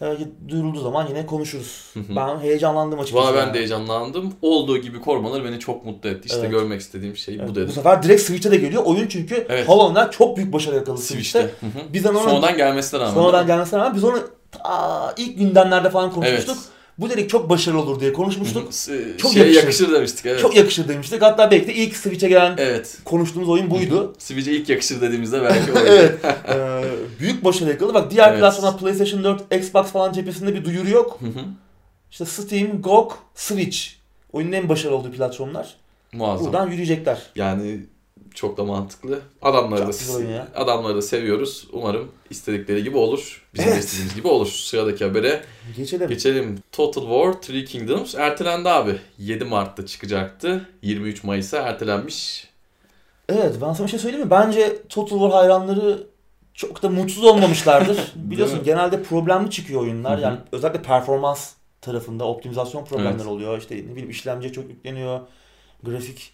Belki duyurulduğu zaman yine konuşuruz. Ben heyecanlandım açıkçası. Valla ben yani. de heyecanlandım. Olduğu gibi korumaları beni çok mutlu etti. İşte evet. görmek istediğim şey evet. bu dedim. Bu sefer direkt Switch'e de geliyor. Oyun çünkü evet. Hollow çok büyük başarı yakaladı Switch'te. Switch'te. Biz onu, sonradan gelmesine rağmen. Sonradan gelmesine rağmen biz onu ta ilk gündemlerde falan konuşmuştuk. Evet. Bu dedik çok başarılı olur diye konuşmuştuk. Çok şey yakışır. yakışır demiştik evet. Çok yakışır demiştik. Hatta belki de ilk Switch'e gelen evet. konuştuğumuz oyun buydu. Switch'e ilk yakışır dediğimizde [LAUGHS] belki oydu. evet. [LAUGHS] Ee, büyük başarı yakaladı. Bak diğer evet. platformlar PlayStation 4, Xbox falan cephesinde bir duyuru yok. İşte Steam, GOG, Switch. Oyunun en başarılı olduğu platformlar. Muazzam. Buradan yürüyecekler. Yani çok da mantıklı. Adamları da, adamları da seviyoruz. Umarım istedikleri gibi olur. Bizim evet. istediğimiz gibi olur. Sıradaki habere geçelim. geçelim. Total War Three Kingdoms ertelendi abi. 7 Mart'ta çıkacaktı. 23 Mayıs'a ertelenmiş. Evet ben sana bir şey söyleyeyim mi? Bence Total War hayranları çok da mutsuz olmamışlardır. [LAUGHS] Biliyorsun genelde problemli çıkıyor oyunlar. Yani özellikle performans tarafında optimizasyon problemleri evet. oluyor. İşte ne bileyim işlemciye çok yükleniyor. Grafik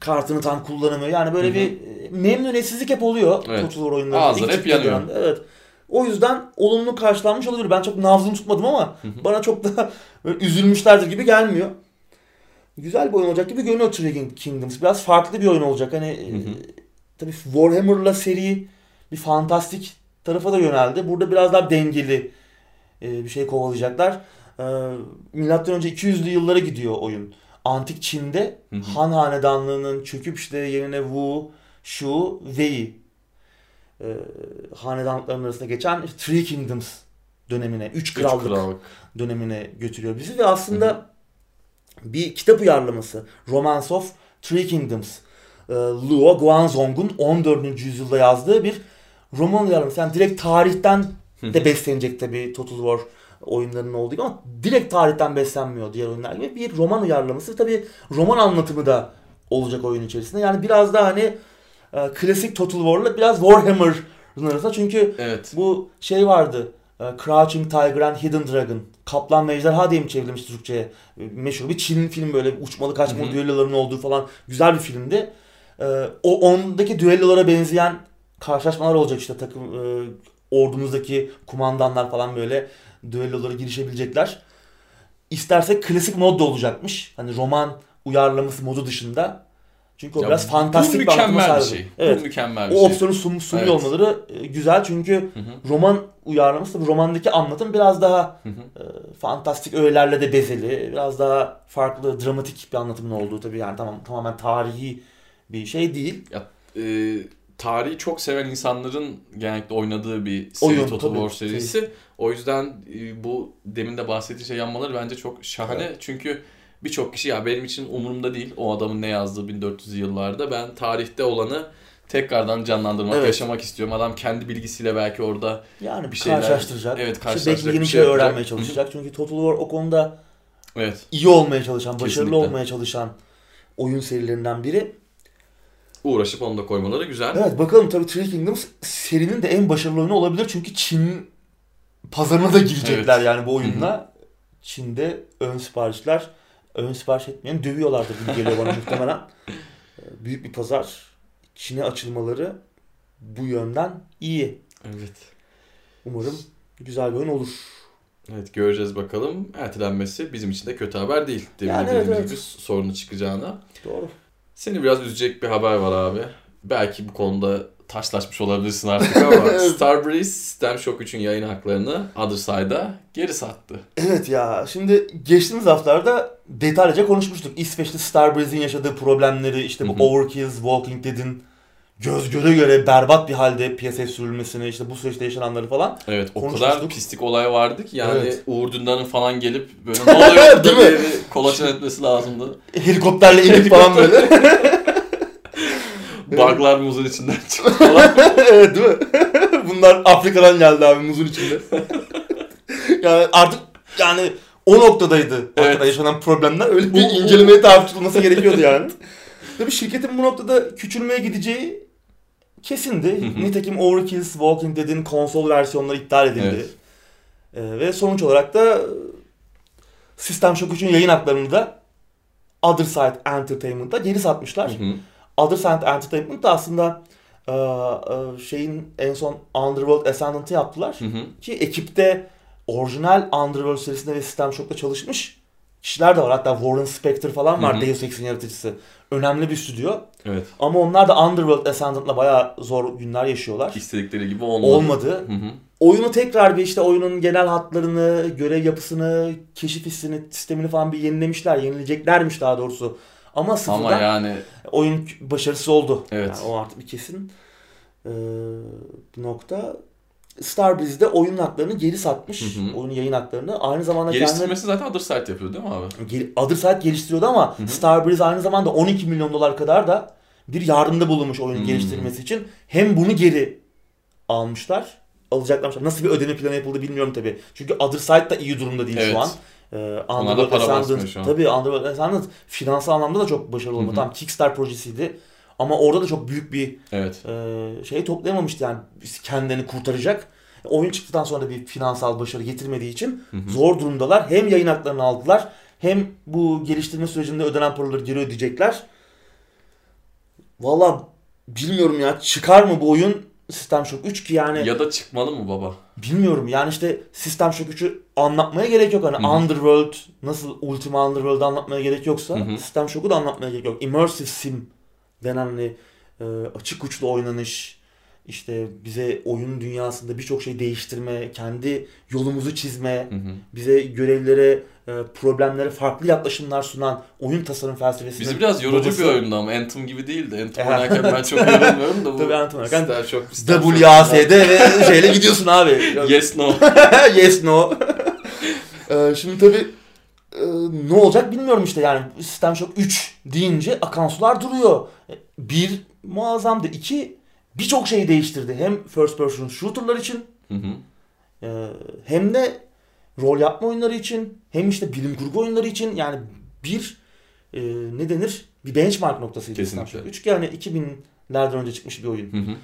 kartını tam kullanımı. Yani böyle Hı-hı. bir e, memnuniyetsizlik hep oluyor evet. Total oyunlarında. Ağızları hep yanıyor. Dönemde. Evet. O yüzden olumlu karşılanmış olabilir. Ben çok nabzını tutmadım ama Hı-hı. bana çok da [LAUGHS] üzülmüşlerdir gibi gelmiyor. Güzel bir oyun olacak gibi görünüyor Three Kingdoms. Biraz farklı bir oyun olacak. Hani e, Hı-hı. tabii Warhammer'la seri bir fantastik tarafa da yöneldi. Burada biraz daha dengeli e, bir şey kovalayacaklar. Milattan önce 200'lü yıllara gidiyor oyun antik Çin'de hı hı. Han hanedanlığının çöküp işte yerine Wu, Shu, Wei e, hanedanlıkların arasında geçen Three Kingdoms dönemine, Üç Krallık, Üç Krallık. dönemine götürüyor bizi ve aslında hı hı. bir kitap uyarlaması Romance of Three Kingdoms e, Luo Guanzong'un 14. yüzyılda yazdığı bir roman uyarlaması. Yani direkt tarihten de beslenecek tabii Total War oyunlarının olduğu gibi ama direkt tarihten beslenmiyor diğer oyunlar gibi. Bir roman uyarlaması. Tabi roman anlatımı da olacak oyun içerisinde. Yani biraz daha hani e, klasik Total War'la biraz Warhammer'ın arasında. Çünkü evet. bu şey vardı. E, Crouching Tiger and Hidden Dragon. Kaplan ve Ejderha diye mi çevrilmiş Türkçe'ye? E, meşhur bir Çin film böyle uçmalı kaçmalı düelloların olduğu falan güzel bir filmdi. E, o ondaki düellolara benzeyen karşılaşmalar olacak işte takım e, ordumuzdaki kumandanlar falan böyle düellolara girişebilecekler. İstersek klasik mod da olacakmış. Hani roman uyarlaması modu dışında. Çünkü o ya biraz fantastik bir anlatıma sahip. Şey. Evet. Bu mükemmel bir o şey. opsiyonu sun, sunuyor evet. olmaları e, güzel çünkü hı hı. roman uyarlaması tabii romandaki anlatım biraz daha hı hı. E, fantastik öğelerle de bezeli. Biraz daha farklı dramatik bir anlatımın olduğu tabii yani tamam tamamen tarihi bir şey değil. Ya, e, tarihi çok seven insanların genellikle oynadığı bir seri Oyun, Total War serisi. Şey. O yüzden e, bu demin de bahsettiği şey yanmaları bence çok şahane. Evet. Çünkü birçok kişi ya benim için umurumda değil o adamın ne yazdığı 1400 yıllarda. Ben tarihte olanı tekrardan canlandırmak, evet. yaşamak istiyorum. Adam kendi bilgisiyle belki orada yani bir şeyler karşılaştıracak. Evet, karşılaştıracak. İşte belki yeni bir şey, şey öğrenmeye çalışacak. Çünkü Total War o konuda evet. iyi olmaya çalışan, başarılı Kesinlikle. olmaya çalışan oyun serilerinden biri uğraşıp onu da koymaları güzel. Evet bakalım tabii Three Kingdoms serinin de en başarılı oyunu olabilir çünkü Çin pazarına da girecekler evet. yani bu oyunla. Hı-hı. Çin'de ön siparişler ön sipariş etmeyen dövüyorlardır gibi geliyor bana muhtemelen. [LAUGHS] Büyük bir pazar. Çin'e açılmaları bu yönden iyi. Evet. Umarım güzel bir oyun olur. Evet göreceğiz bakalım. Ertelenmesi bizim için de kötü haber değil. Demin yani evet, evet. sorunu çıkacağına. Doğru. Seni biraz üzecek bir haber var abi. Belki bu konuda taşlaşmış olabilirsin artık [LAUGHS] ama Starbreeze System Shock 3'ün yayın haklarını Other Side'a geri sattı. Evet ya şimdi geçtiğimiz haftalarda detaylıca konuşmuştuk. İsveç'te Starbreeze'in yaşadığı problemleri işte bu Overkill's, Walking Dead'in göz göre göre berbat bir halde piyasaya sürülmesini işte bu süreçte yaşananları falan Evet o kadar pislik olay vardı ki yani evet. Uğur Dündar'ın falan gelip böyle ne oluyor [LAUGHS] Değil mi? kolaçan etmesi lazımdı. Helikopterle inip falan böyle. [LAUGHS] Buglar muzun içinden çıktı falan. [LAUGHS] evet değil mi? Bunlar Afrika'dan geldi abi muzun içinde. yani artık yani o noktadaydı. Evet. yaşanan problemler. Öyle bir incelemeye tabi tutulması gerekiyordu yani. Tabii şirketin bu noktada küçülmeye gideceği kesindi. Nitekim Overkill's Walking Dead'in konsol versiyonları iptal edildi. Evet. Ee, ve sonuç olarak da System Shock 3'ün yayın haklarını da Other Side Entertainment'a geri satmışlar. Hı hı. Other Side Entertainment da aslında e, e, şeyin en son Underworld Ascendant'ı yaptılar. Hı hı. Ki ekipte orijinal Underworld serisinde ve System Shock'ta çalışmış kişiler de var. Hatta Warren Spector falan var Hı-hı. Deus Ex'in yaratıcısı. Önemli bir stüdyo. Evet. Ama onlar da Underworld Ascendant'la bayağı zor günler yaşıyorlar. İstedikleri gibi olmadı. Olmadı. Hı-hı. Oyunu tekrar bir işte oyunun genel hatlarını, görev yapısını, keşif hissini, sistemini falan bir yenilemişler. Yenileceklermiş daha doğrusu. Ama sıfırdan Ama yani... oyun başarısı oldu. Evet. Yani o artık bir kesin ee, nokta. Starbreeze'de oyun haklarını geri satmış. Hı hı. Oyunun yayın haklarını. Aynı zamanda Geliştirmesi kendine... zaten Other Side yapıyor değil mi abi? Other Side geliştiriyordu ama hı hı. Starbreeze aynı zamanda 12 milyon dolar kadar da bir yardımda bulunmuş oyunun hmm. geliştirilmesi için. Hem bunu geri almışlar. Alacaklarmış. Nasıl bir ödeme planı yapıldı bilmiyorum tabi. Çünkü Other Side da iyi durumda değil evet. şu an. Ee, Underworld Ascendant, tabii Underworld Ascendant finansal anlamda da çok başarılı oldu. Tam Kickstarter projesiydi. Ama orada da çok büyük bir evet. e, şey toplayamamıştı yani kendini kurtaracak. Oyun çıktıktan sonra da bir finansal başarı getirmediği için hı hı. zor durumdalar. Hem yayın haklarını aldılar hem bu geliştirme sürecinde ödenen paraları geri ödeyecekler. Valla bilmiyorum ya çıkar mı bu oyun System Shock 3 ki yani. Ya da çıkmalı mı baba? Bilmiyorum yani işte System Shock 3'ü anlatmaya gerek yok. Hani Hı-hı. Underworld nasıl Ultima Underworld'ı anlatmaya gerek yoksa Hı-hı. System Shock'u da anlatmaya gerek yok. Immersive Sim denen hani, e, açık uçlu oynanış işte bize oyun dünyasında birçok şey değiştirme, kendi yolumuzu çizme, hı hı. bize görevlere, e, problemlere farklı yaklaşımlar sunan oyun tasarım felsefesi. Bizi biraz yorucu babası... bir oyundu ama Anthem gibi değildi. Anthem oynarken ben çok [LAUGHS] yorulmuyorum da bu. Tabii Anthem oynarken çok WAS'de ve şeyle gidiyorsun abi. [LAUGHS] yes no. [LAUGHS] yes no. Ee, şimdi tabii e, ne olacak bilmiyorum işte yani System Shock 3 deyince akan sular duruyor. Bir muazzamdı. iki birçok şeyi değiştirdi. Hem first person shooter'lar için hı hı. E, hem de rol yapma oyunları için hem işte bilim kurgu oyunları için yani bir e, ne denir? Bir benchmark noktasıydı. Kesinlikle. 3 yani 2000'lerden önce çıkmış bir oyun. Hı hı.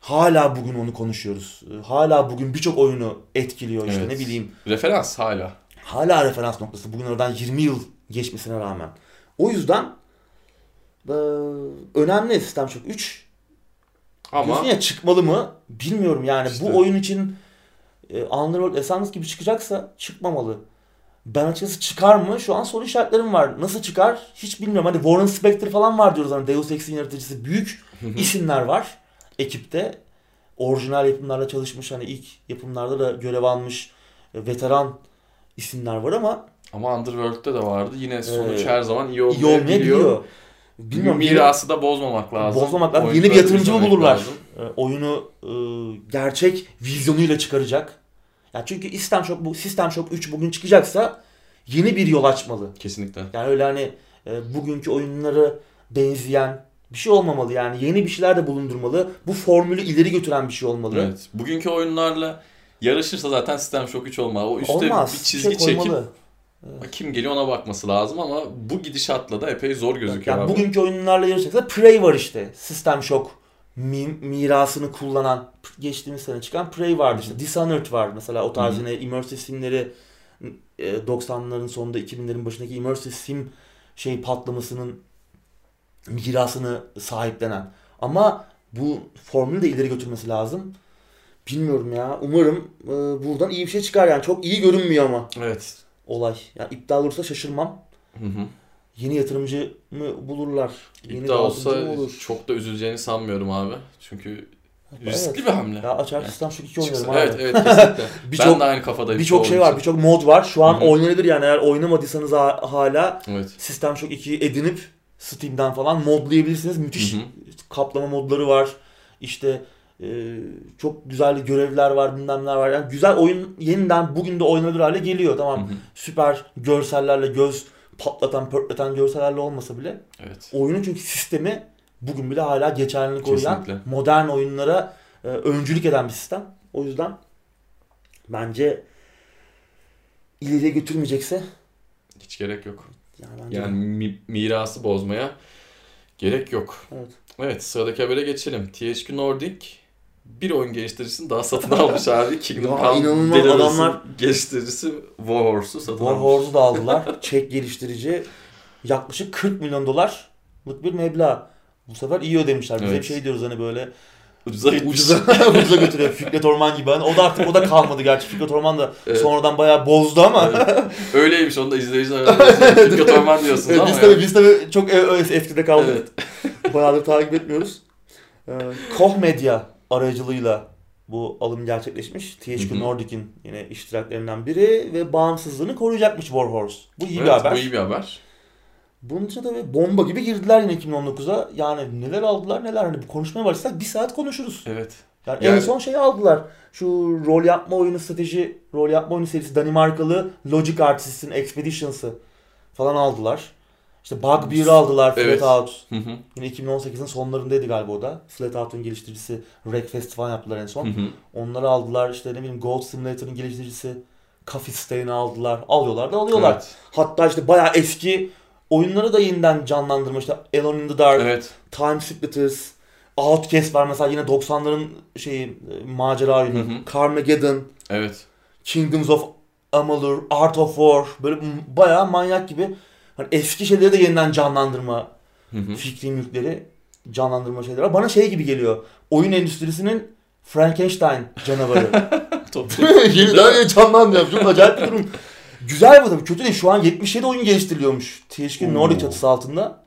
Hala bugün onu konuşuyoruz. Hala bugün birçok oyunu etkiliyor işte evet. ne bileyim. Referans hala. Hala referans noktası. Bugün oradan 20 yıl geçmesine rağmen. O yüzden e, önemli Sistem çok 3 ama ya çıkmalı mı? Bilmiyorum yani. İşte. Bu oyun için e, Underworld Essence gibi çıkacaksa çıkmamalı. Ben açıkçası çıkar mı? Şu an soru işaretlerim var. Nasıl çıkar? Hiç bilmiyorum. Hadi Warren Spector falan var diyoruz. Hani Deus Ex'in yaratıcısı. Büyük [LAUGHS] isimler var ekipte. Orijinal yapımlarla çalışmış. Hani ilk yapımlarda da görev almış e, veteran isimler var ama ama Underworld'de de vardı. Yine sonuç ee, her zaman iyi olmayabiliyor. İyi olmayabiliyor. Bilmiyorum. Mirası da bozmamak lazım. Bozmamak lazım. Yeni bir yatırımcı mı bulurlar? Lazım. E, oyunu e, gerçek vizyonuyla çıkaracak. Yani çünkü System Shock bu System Shock 3 bugün çıkacaksa yeni bir yol açmalı. Kesinlikle. Yani öyle hani e, bugünkü oyunları benzeyen bir şey olmamalı yani yeni bir şeyler de bulundurmalı. Bu formülü ileri götüren bir şey olmalı. Evet. Bugünkü oyunlarla yarışırsa zaten System Shock 3 olmalı. O üstte Olmaz. bir çizgi şey çekip Evet. Kim geliyor ona bakması lazım ama bu gidişatla da epey zor gözüküyor yani abi. Bugünkü oyunlarla yarışacaksa Prey var işte. System Shock mi, mirasını kullanan geçtiğimiz sene çıkan Prey vardı işte. Dishonored var mesela o tarz yine immersive simleri 90'ların e, sonunda 2000'lerin başındaki immersive sim şey patlamasının mirasını sahiplenen. Ama bu formülü de ileri götürmesi lazım. Bilmiyorum ya. Umarım e, buradan iyi bir şey çıkar yani. Çok iyi görünmüyor ama. Evet olay. Yani iptal olursa şaşırmam. Hı hı. Yeni yatırımcı mı bulurlar? Yeni İptal olsa olur? çok da üzüleceğini sanmıyorum abi. Çünkü riskli evet. bir hamle. Ya açar sistem şu iki oynuyorum abi. Evet evet kesinlikle. [LAUGHS] ben de aynı kafadayım. Birçok şey var, birçok mod var. Şu an oynanabilir yani eğer oynamadıysanız hala evet. Sistem Shock 2'yi edinip Steam'den falan modlayabilirsiniz. Müthiş Hı-hı. kaplama modları var. İşte ee, çok güzel görevler var bilmem neler var. Yani güzel oyun yeniden bugün de oynanır hale geliyor. Tamam hı hı. süper görsellerle göz patlatan pörtleten görsellerle olmasa bile. Evet. Oyunun çünkü sistemi bugün bile hala geçerliliğini koruyan modern oyunlara e, öncülük eden bir sistem. O yüzden bence ileriye götürmeyecekse hiç gerek yok. Yani, yani mi- mirası bozmaya gerek yok. Evet. Evet sıradaki habere geçelim. THQ Nordic bir oyun geliştiricisini daha satın almış abi. Kingdom Come inanılmaz adamlar geliştiricisi Warhorse'u satın War almış. Warhorse'u da aldılar. [LAUGHS] Çek geliştirici yaklaşık 40 milyon dolarlık bir meblağ. Bu sefer iyi ödemişler. Biz evet. hep şey diyoruz hani böyle Ucuza gitmiş. Ucuza, [LAUGHS] ucuza götürüyor Fikret Orman gibi. Hani o da artık o da kalmadı gerçi. Fikret Orman da evet. sonradan bayağı bozdu ama. Evet. [LAUGHS] Öyleymiş onu da izleyiciler Fikret Orman diyorsunuz evet, ama. Biz tabii, biz tabii çok eskide kaldık. Evet. Bayağıdır takip etmiyoruz. Ee, Koch Media aracılığıyla bu alım gerçekleşmiş. THQ Nordic'in yine iştiraklerinden biri ve bağımsızlığını koruyacakmış Warhorse. Bu iyi evet, bir haber. Bu iyi bir haber. Bunun için de bomba gibi girdiler yine 2019'a. Yani neler aldılar neler. Hani bu konuşmaya başlasak bir saat konuşuruz. Evet. Yani, yani en son şeyi aldılar. Şu rol yapma oyunu strateji, rol yapma oyunu serisi Danimarkalı Logic Artists'in Expeditions'ı falan aldılar. İşte Bugbear'ı aldılar evet. Flat Out. Hı hı. Yine 2018'in sonlarındaydı galiba o da. Flat Out'un geliştiricisi Wreckfest falan yaptılar en son. Hı hı. Onları aldılar. İşte ne bileyim Gold Simulator'ın geliştiricisi Coffee Stain'i aldılar. Alıyorlar da alıyorlar. Evet. Hatta işte bayağı eski oyunları da yeniden canlandırma. İşte Alone in the Dark, evet. Time Splitters, Outcast var mesela yine 90'ların şeyi e, macera oyunu. Hı hı. Carmageddon. Evet. Kingdoms of Amalur, Art of War böyle bayağı manyak gibi hani eski şeyleri de yeniden canlandırma hı hı. fikri mülkleri canlandırma şeyleri var. Bana şey gibi geliyor. Oyun endüstrisinin Frankenstein canavarı. [LAUGHS] Yeniden canlandırıyor. Çok acayip bir durum. Güzel bu tabii. Kötü değil. Şu an 77 oyun geliştiriliyormuş. THQ Nordic çatısı altında.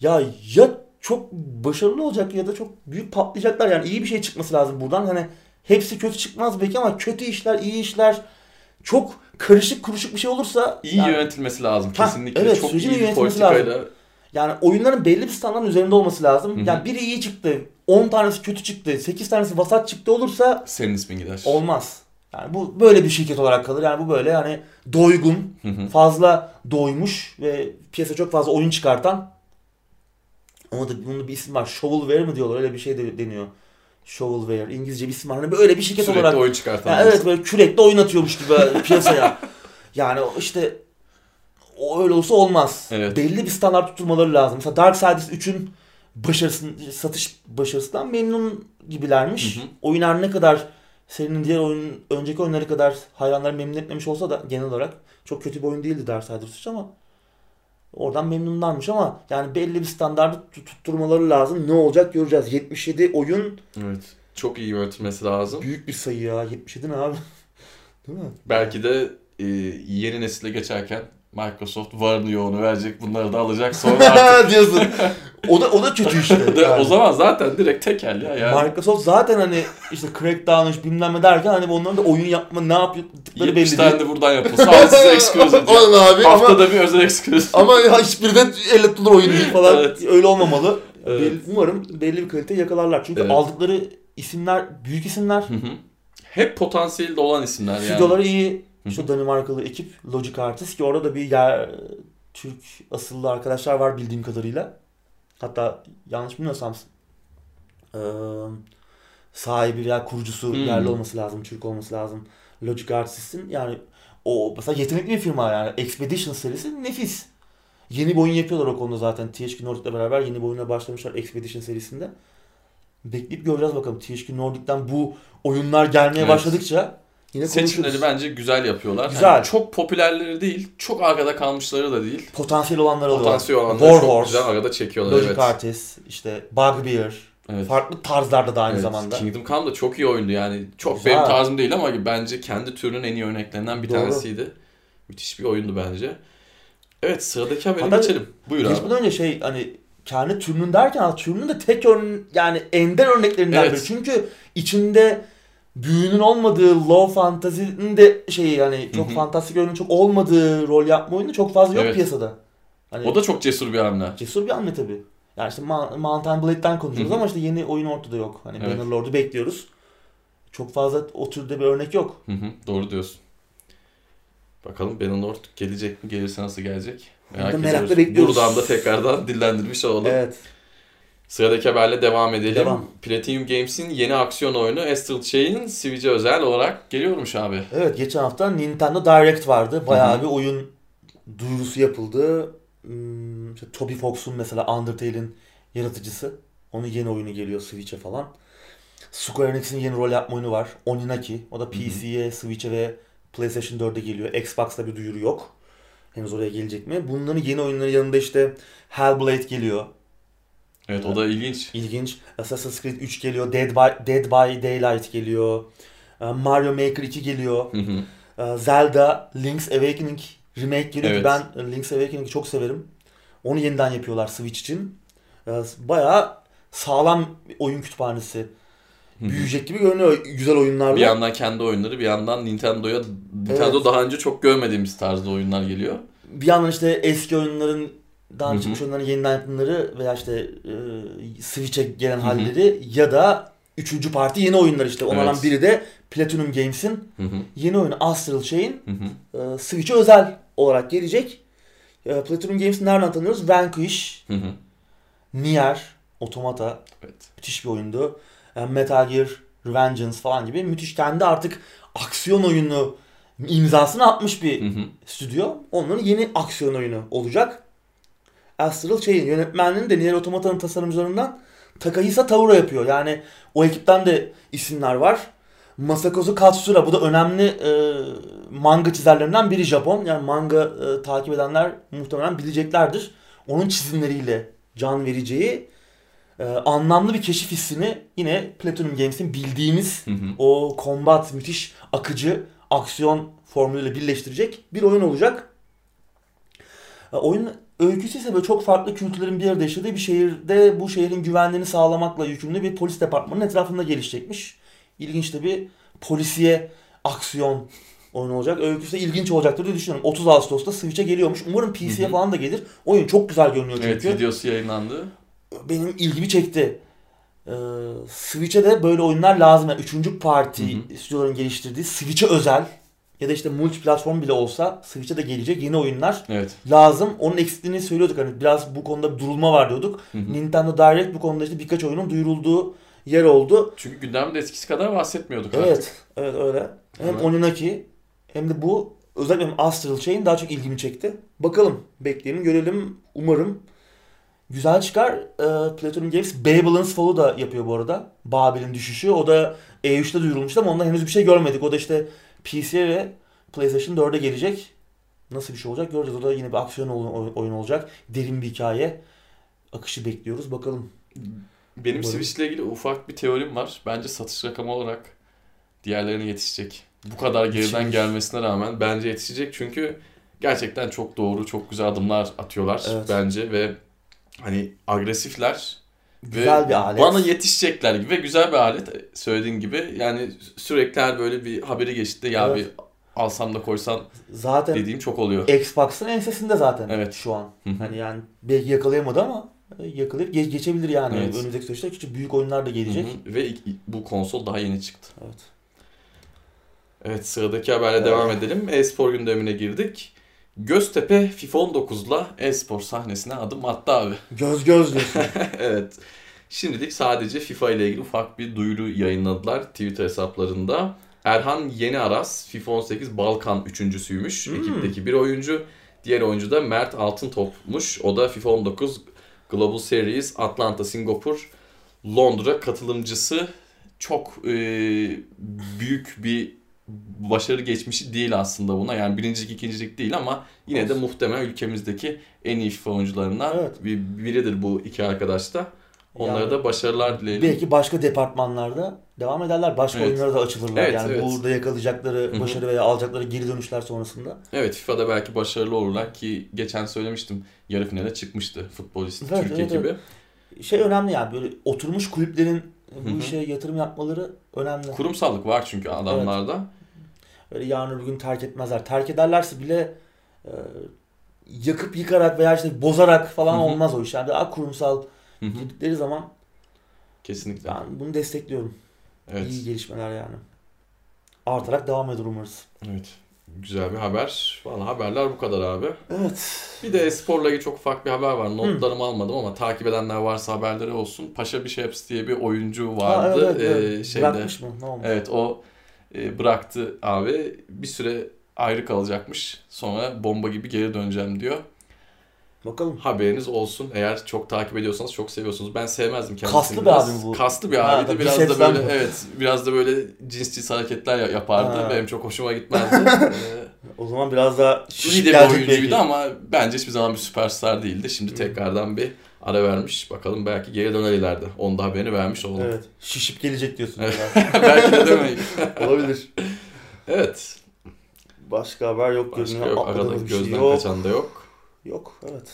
Ya ya çok başarılı olacak ya da çok büyük patlayacaklar. Yani iyi bir şey çıkması lazım buradan. Hani hepsi kötü çıkmaz belki ama kötü işler, iyi işler çok karışık kuruşuk bir şey olursa iyi yani, yönetilmesi lazım kesinlikle. Ha, evet, çok iyi politikayla. Lazım. Yani oyunların belli bir standartın üzerinde olması lazım. Hı-hı. Yani biri iyi çıktı, 10 tanesi kötü çıktı, 8 tanesi vasat çıktı olursa senin ismin gider. Olmaz. Yani bu böyle bir şirket olarak kalır. Yani bu böyle yani doygun, Hı-hı. fazla doymuş ve piyasa çok fazla oyun çıkartan ama da bunun bir isim var. Shovelware mı diyorlar öyle bir şey de deniyor. Shovelware İngilizce bir isim var. Hani böyle bir şirket Sürekli olarak. oyun çıkartan. Yani evet böyle kürekle oynatıyormuş gibi piyasaya. [LAUGHS] Yani işte o öyle olsa olmaz. Evet. Belli bir standart tutturmaları lazım. Mesela Darksiders 3'ün başarısın, satış başarısından memnun gibilermiş. Hı hı. Oyun her ne kadar serinin diğer oyun önceki oyunları kadar hayranları memnun etmemiş olsa da genel olarak çok kötü bir oyun değildi Darksiders 3 ama oradan memnunlarmış ama yani belli bir standartı tutturmaları lazım. Ne olacak göreceğiz. 77 oyun Evet. Çok iyi yönetilmesi lazım. Büyük bir sayı ya. 77 ne abi? [LAUGHS] Değil mi? Belki de e, yeni nesile geçerken Microsoft varını yoğunu verecek bunları da alacak [LAUGHS] sonra artık. [LAUGHS] diyorsun. O da o da kötü işte. [LAUGHS] de, yani. O zaman zaten direkt tekel ya. Yani. Microsoft zaten hani işte Crackdown'ış bilmem ne derken hani onların da oyun yapma ne yaptıkları belli değil. de buradan yapılsa sadece size exclusive. Oğlum abi Haftada ama, bir özel exclusive. Ama ya hiçbirinden elle tutulur oyun değil falan. evet. Öyle olmamalı. Evet. Belli, umarım belli bir kalite yakalarlar. Çünkü evet. aldıkları isimler büyük isimler. Hı hı. Hep potansiyeli olan isimler yani. Stüdyoları iyi şu Danimarkalı ekip Logic Artist ki orada da bir yer Türk asıllı arkadaşlar var bildiğim kadarıyla. Hatta yanlış bilmiyorsam e, sahibi veya kurucusu hmm. yerli olması lazım, Türk olması lazım. Logic Artist'in yani o mesela yetenekli bir firma yani Expedition serisi nefis. Yeni bir oyun yapıyorlar o konuda zaten. THQ Nordic'le beraber yeni bir oyuna başlamışlar Expedition serisinde. Bekleyip göreceğiz bakalım. THQ Nordic'ten bu oyunlar gelmeye evet. başladıkça Yine Seçimleri bence güzel yapıyorlar. Güzel. Yani çok popülerleri değil, çok arkada kalmışları da değil. Potansiyel olanları da Potansiyel olanları War çok Horse, güzel arada çekiyorlar. Logic evet. Artist, işte Bugbear. Evet. Farklı tarzlarda da aynı evet. zamanda. Kingdom Come da çok iyi oyundu yani. Çok güzel. benim tarzım değil ama bence kendi türünün en iyi örneklerinden bir Doğru. tanesiydi. Müthiş bir oyundu bence. Evet sıradaki habere Hatta geçelim. Buyur geçmeden abi. Geçmeden önce şey hani kendi türünün derken türünün de tek örne yani ender örneklerinden evet. biri. Çünkü içinde büyünün olmadığı low fantasy'nin de şeyi yani çok fantastik oyunun çok olmadığı rol yapma oyunu çok fazla yok evet. piyasada. Hani, o da çok cesur bir hamle. Cesur bir hamle tabii. Yani işte Mountain Blade'den konuşuyoruz ama işte yeni oyun ortada yok. Hani evet. Bannerlord'u bekliyoruz. Çok fazla o türde bir örnek yok. Hı hı, doğru diyorsun. Bakalım Bannerlord gelecek mi? Gelirse nasıl gelecek? Merak ediyoruz. bekliyoruz. Buradan da tekrardan [LAUGHS] dillendirmiş olalım. Evet. Sıradaki haberle devam edelim. Devam. Platinum Games'in yeni aksiyon oyunu Astral Chain Switch'e özel olarak geliyormuş abi. Evet geçen hafta Nintendo Direct vardı. Bayağı Hı-hı. bir oyun duyurusu yapıldı. Hmm, işte Toby Fox'un mesela Undertale'in yaratıcısı. Onun yeni oyunu geliyor Switch'e falan. Square Enix'in yeni rol yapma oyunu var. Oninaki. O da PC'ye, Switch'e ve PlayStation 4'e geliyor. Xbox'ta bir duyuru yok. Henüz oraya gelecek mi? Bunların yeni oyunları yanında işte Hellblade geliyor. Evet o da ilginç. İlginç. Assassin's Creed 3 geliyor. Dead by, Dead by Daylight geliyor. Ee, Mario Maker 2 geliyor. Hı hı. Ee, Zelda Link's Awakening remake geliyor evet. ben Link's Awakening'i çok severim. Onu yeniden yapıyorlar Switch için. Ee, bayağı sağlam oyun kütüphanesi. Büyüyecek gibi görünüyor güzel oyunlarla. Bir yandan kendi oyunları bir yandan Nintendo'ya Nintendo evet. daha önce çok görmediğimiz tarzda oyunlar geliyor. Bir yandan işte eski oyunların daha önce çıkmış oyunların yeniden yapımları veya işte e, Switch'e gelen Hı-hı. halleri ya da üçüncü parti yeni oyunlar işte. Onlardan evet. biri de Platinum Games'in Hı-hı. yeni oyunu Astral Chain e, Switch'e özel olarak gelecek. E, Platinum Games'i nereden tanıyoruz? Vanquish, hı hı. Nier, Automata. Evet. Müthiş bir oyundu. E, Metal Gear, Revengeance falan gibi müthiş kendi artık aksiyon oyunu imzasını atmış bir hı hı. stüdyo. Onların yeni aksiyon oyunu olacak. Astral Chain yönetmenliğini de Nier Automata'nın tasarımcılarından Takahisa Taura yapıyor. Yani o ekipten de isimler var. Masakozu Katsura bu da önemli e, manga çizerlerinden biri Japon. Yani manga e, takip edenler muhtemelen bileceklerdir. Onun çizimleriyle can vereceği e, anlamlı bir keşif hissini yine Platinum Games'in bildiğimiz hı hı. o combat müthiş akıcı aksiyon formülüyle birleştirecek bir oyun olacak. E, oyun öyküsü ise böyle çok farklı kültürlerin bir arada yaşadığı bir şehirde bu şehrin güvenliğini sağlamakla yükümlü bir polis departmanının etrafında gelişecekmiş. İlginç de bir polisiye aksiyon oyun olacak. Öyküsü de ilginç olacaktır diye düşünüyorum. 30 Ağustos'ta Switch'e geliyormuş. Umarım PC'ye falan da gelir. Oyun çok güzel görünüyor çünkü. Evet videosu yayınlandı. Benim ilgimi çekti. Ee, Switch'e de böyle oyunlar lazım. Yani üçüncü parti stüdyoların geliştirdiği Switch'e özel ya da işte multi platform bile olsa Switch'e de gelecek yeni oyunlar evet. lazım. Onun eksikliğini söylüyorduk hani biraz bu konuda bir durulma var diyorduk. Hı hı. Nintendo Direct bu konuda işte birkaç oyunun duyurulduğu yer oldu. Çünkü gündemde eskisi kadar bahsetmiyorduk evet, artık. Evet, öyle. Hem evet. Oninaki hem de bu özellikle Astral Chain daha çok ilgimi çekti. Bakalım, bekleyelim, görelim. Umarım güzel çıkar. E, Platinum Games Babylon's Fall'u da yapıyor bu arada. Babil'in düşüşü. O da E3'te duyurulmuştu ama ondan henüz bir şey görmedik. O da işte PC ve PlayStation 4'e gelecek. Nasıl bir şey olacak göreceğiz. O da yine bir aksiyon oyun olacak. Derin bir hikaye. Akışı bekliyoruz. Bakalım. Benim Switch ile ilgili ufak bir teorim var. Bence satış rakamı olarak diğerlerine yetişecek. Bu kadar geriden gelmesine rağmen bence yetişecek. Çünkü gerçekten çok doğru, çok güzel adımlar atıyorlar evet. bence ve hani agresifler güzel bir alet. Bana yetişecekler gibi ve güzel bir alet söylediğin gibi. Yani sürekli her böyle bir haberi geçti ya evet. bir alsam da koysam zaten dediğim çok oluyor. Xbox'ın ensesinde zaten evet. şu an. Hani yani belki yakalayamadı ama yakalayıp geç, geçebilir yani. Evet. Önümüzdeki süreçte küçük büyük oyunlar da gelecek. Hı hı. Ve bu konsol daha yeni çıktı. Evet. Evet sıradaki haberle evet. devam edelim. E-spor gündemine girdik. Göztepe FIFA 19'la e-spor sahnesine adım attı abi. Göz göz diyorsun. [LAUGHS] evet. Şimdilik sadece FIFA ile ilgili ufak bir duyuru yayınladılar Twitter hesaplarında. Erhan Yeni Aras FIFA 18 Balkan üçüncüsüymüş. Hmm. Ekipteki bir oyuncu. Diğer oyuncu da Mert Altıntop'muş. O da FIFA 19 Global Series Atlanta, Singapur, Londra katılımcısı. Çok e, büyük bir başarı geçmişi değil aslında buna. Yani birincilik, ikincilik değil ama yine de muhtemelen ülkemizdeki en iyi FIFA oyuncularından evet. bir, biridir bu iki arkadaş da. Onlara yani, da başarılar dileyelim. Belki başka departmanlarda devam ederler. Başka evet. oyunlara da açılırlar. Evet, yani evet. burada yakalayacakları Hı-hı. başarı veya alacakları geri dönüşler sonrasında. Evet FIFA'da belki başarılı olurlar ki geçen söylemiştim yarı finale çıkmıştı futbolist evet, Türkiye evet, gibi. Evet. Şey önemli yani böyle oturmuş kulüplerin bu Hı-hı. işe yatırım yapmaları önemli. Kurumsallık var çünkü adamlarda. Evet. Öyle yarın öbür gün terk etmezler. Terk ederlerse bile e, yakıp yıkarak veya işte bozarak falan Hı-hı. olmaz o iş. Yani daha kurumsal Hı Girdikleri zaman kesinlikle ben bunu destekliyorum. Evet. İyi gelişmeler yani. Artarak devam eder umarız. Evet. Güzel bir haber. Valla haberler bu kadar abi. Evet. Bir de esporla ilgili çok ufak bir haber var. Notlarımı Hı. almadım ama takip edenler varsa haberleri olsun. Paşa Bişeps diye bir oyuncu vardı. Ha, evet, evet, Ee, şeyde, Bırakmış mı? Ne olmuş? Evet o e, bıraktı abi. Bir süre ayrı kalacakmış. Sonra bomba gibi geri döneceğim diyor. Bakalım. Haberiniz olsun. Eğer çok takip ediyorsanız çok seviyorsunuz. Ben sevmezdim kendisini. Kaslı bir abi bu. Kaslı bir abiydi. Biraz da böyle mi? evet biraz da böyle cins cins hareketler yapardı. Ha. Benim çok hoşuma gitmezdi. [LAUGHS] o zaman biraz daha iyi de bir oyuncuydu belki. ama bence hiçbir zaman bir süperstar değildi. Şimdi tekrardan bir ara vermiş. Bakalım belki geri döner ileride. Onu da haberini vermiş olalım. Evet. Şişip gelecek diyorsun. [LAUGHS] belki de demeyin. [LAUGHS] Olabilir. Evet. Başka haber yok. Başka yok. Arada gözden şey yok. kaçan da yok. Yok evet.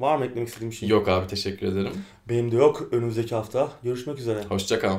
Var mı eklemek istediğim şey? Yok abi teşekkür ederim. Benim de yok. Önümüzdeki hafta görüşmek üzere. Hoşçakal.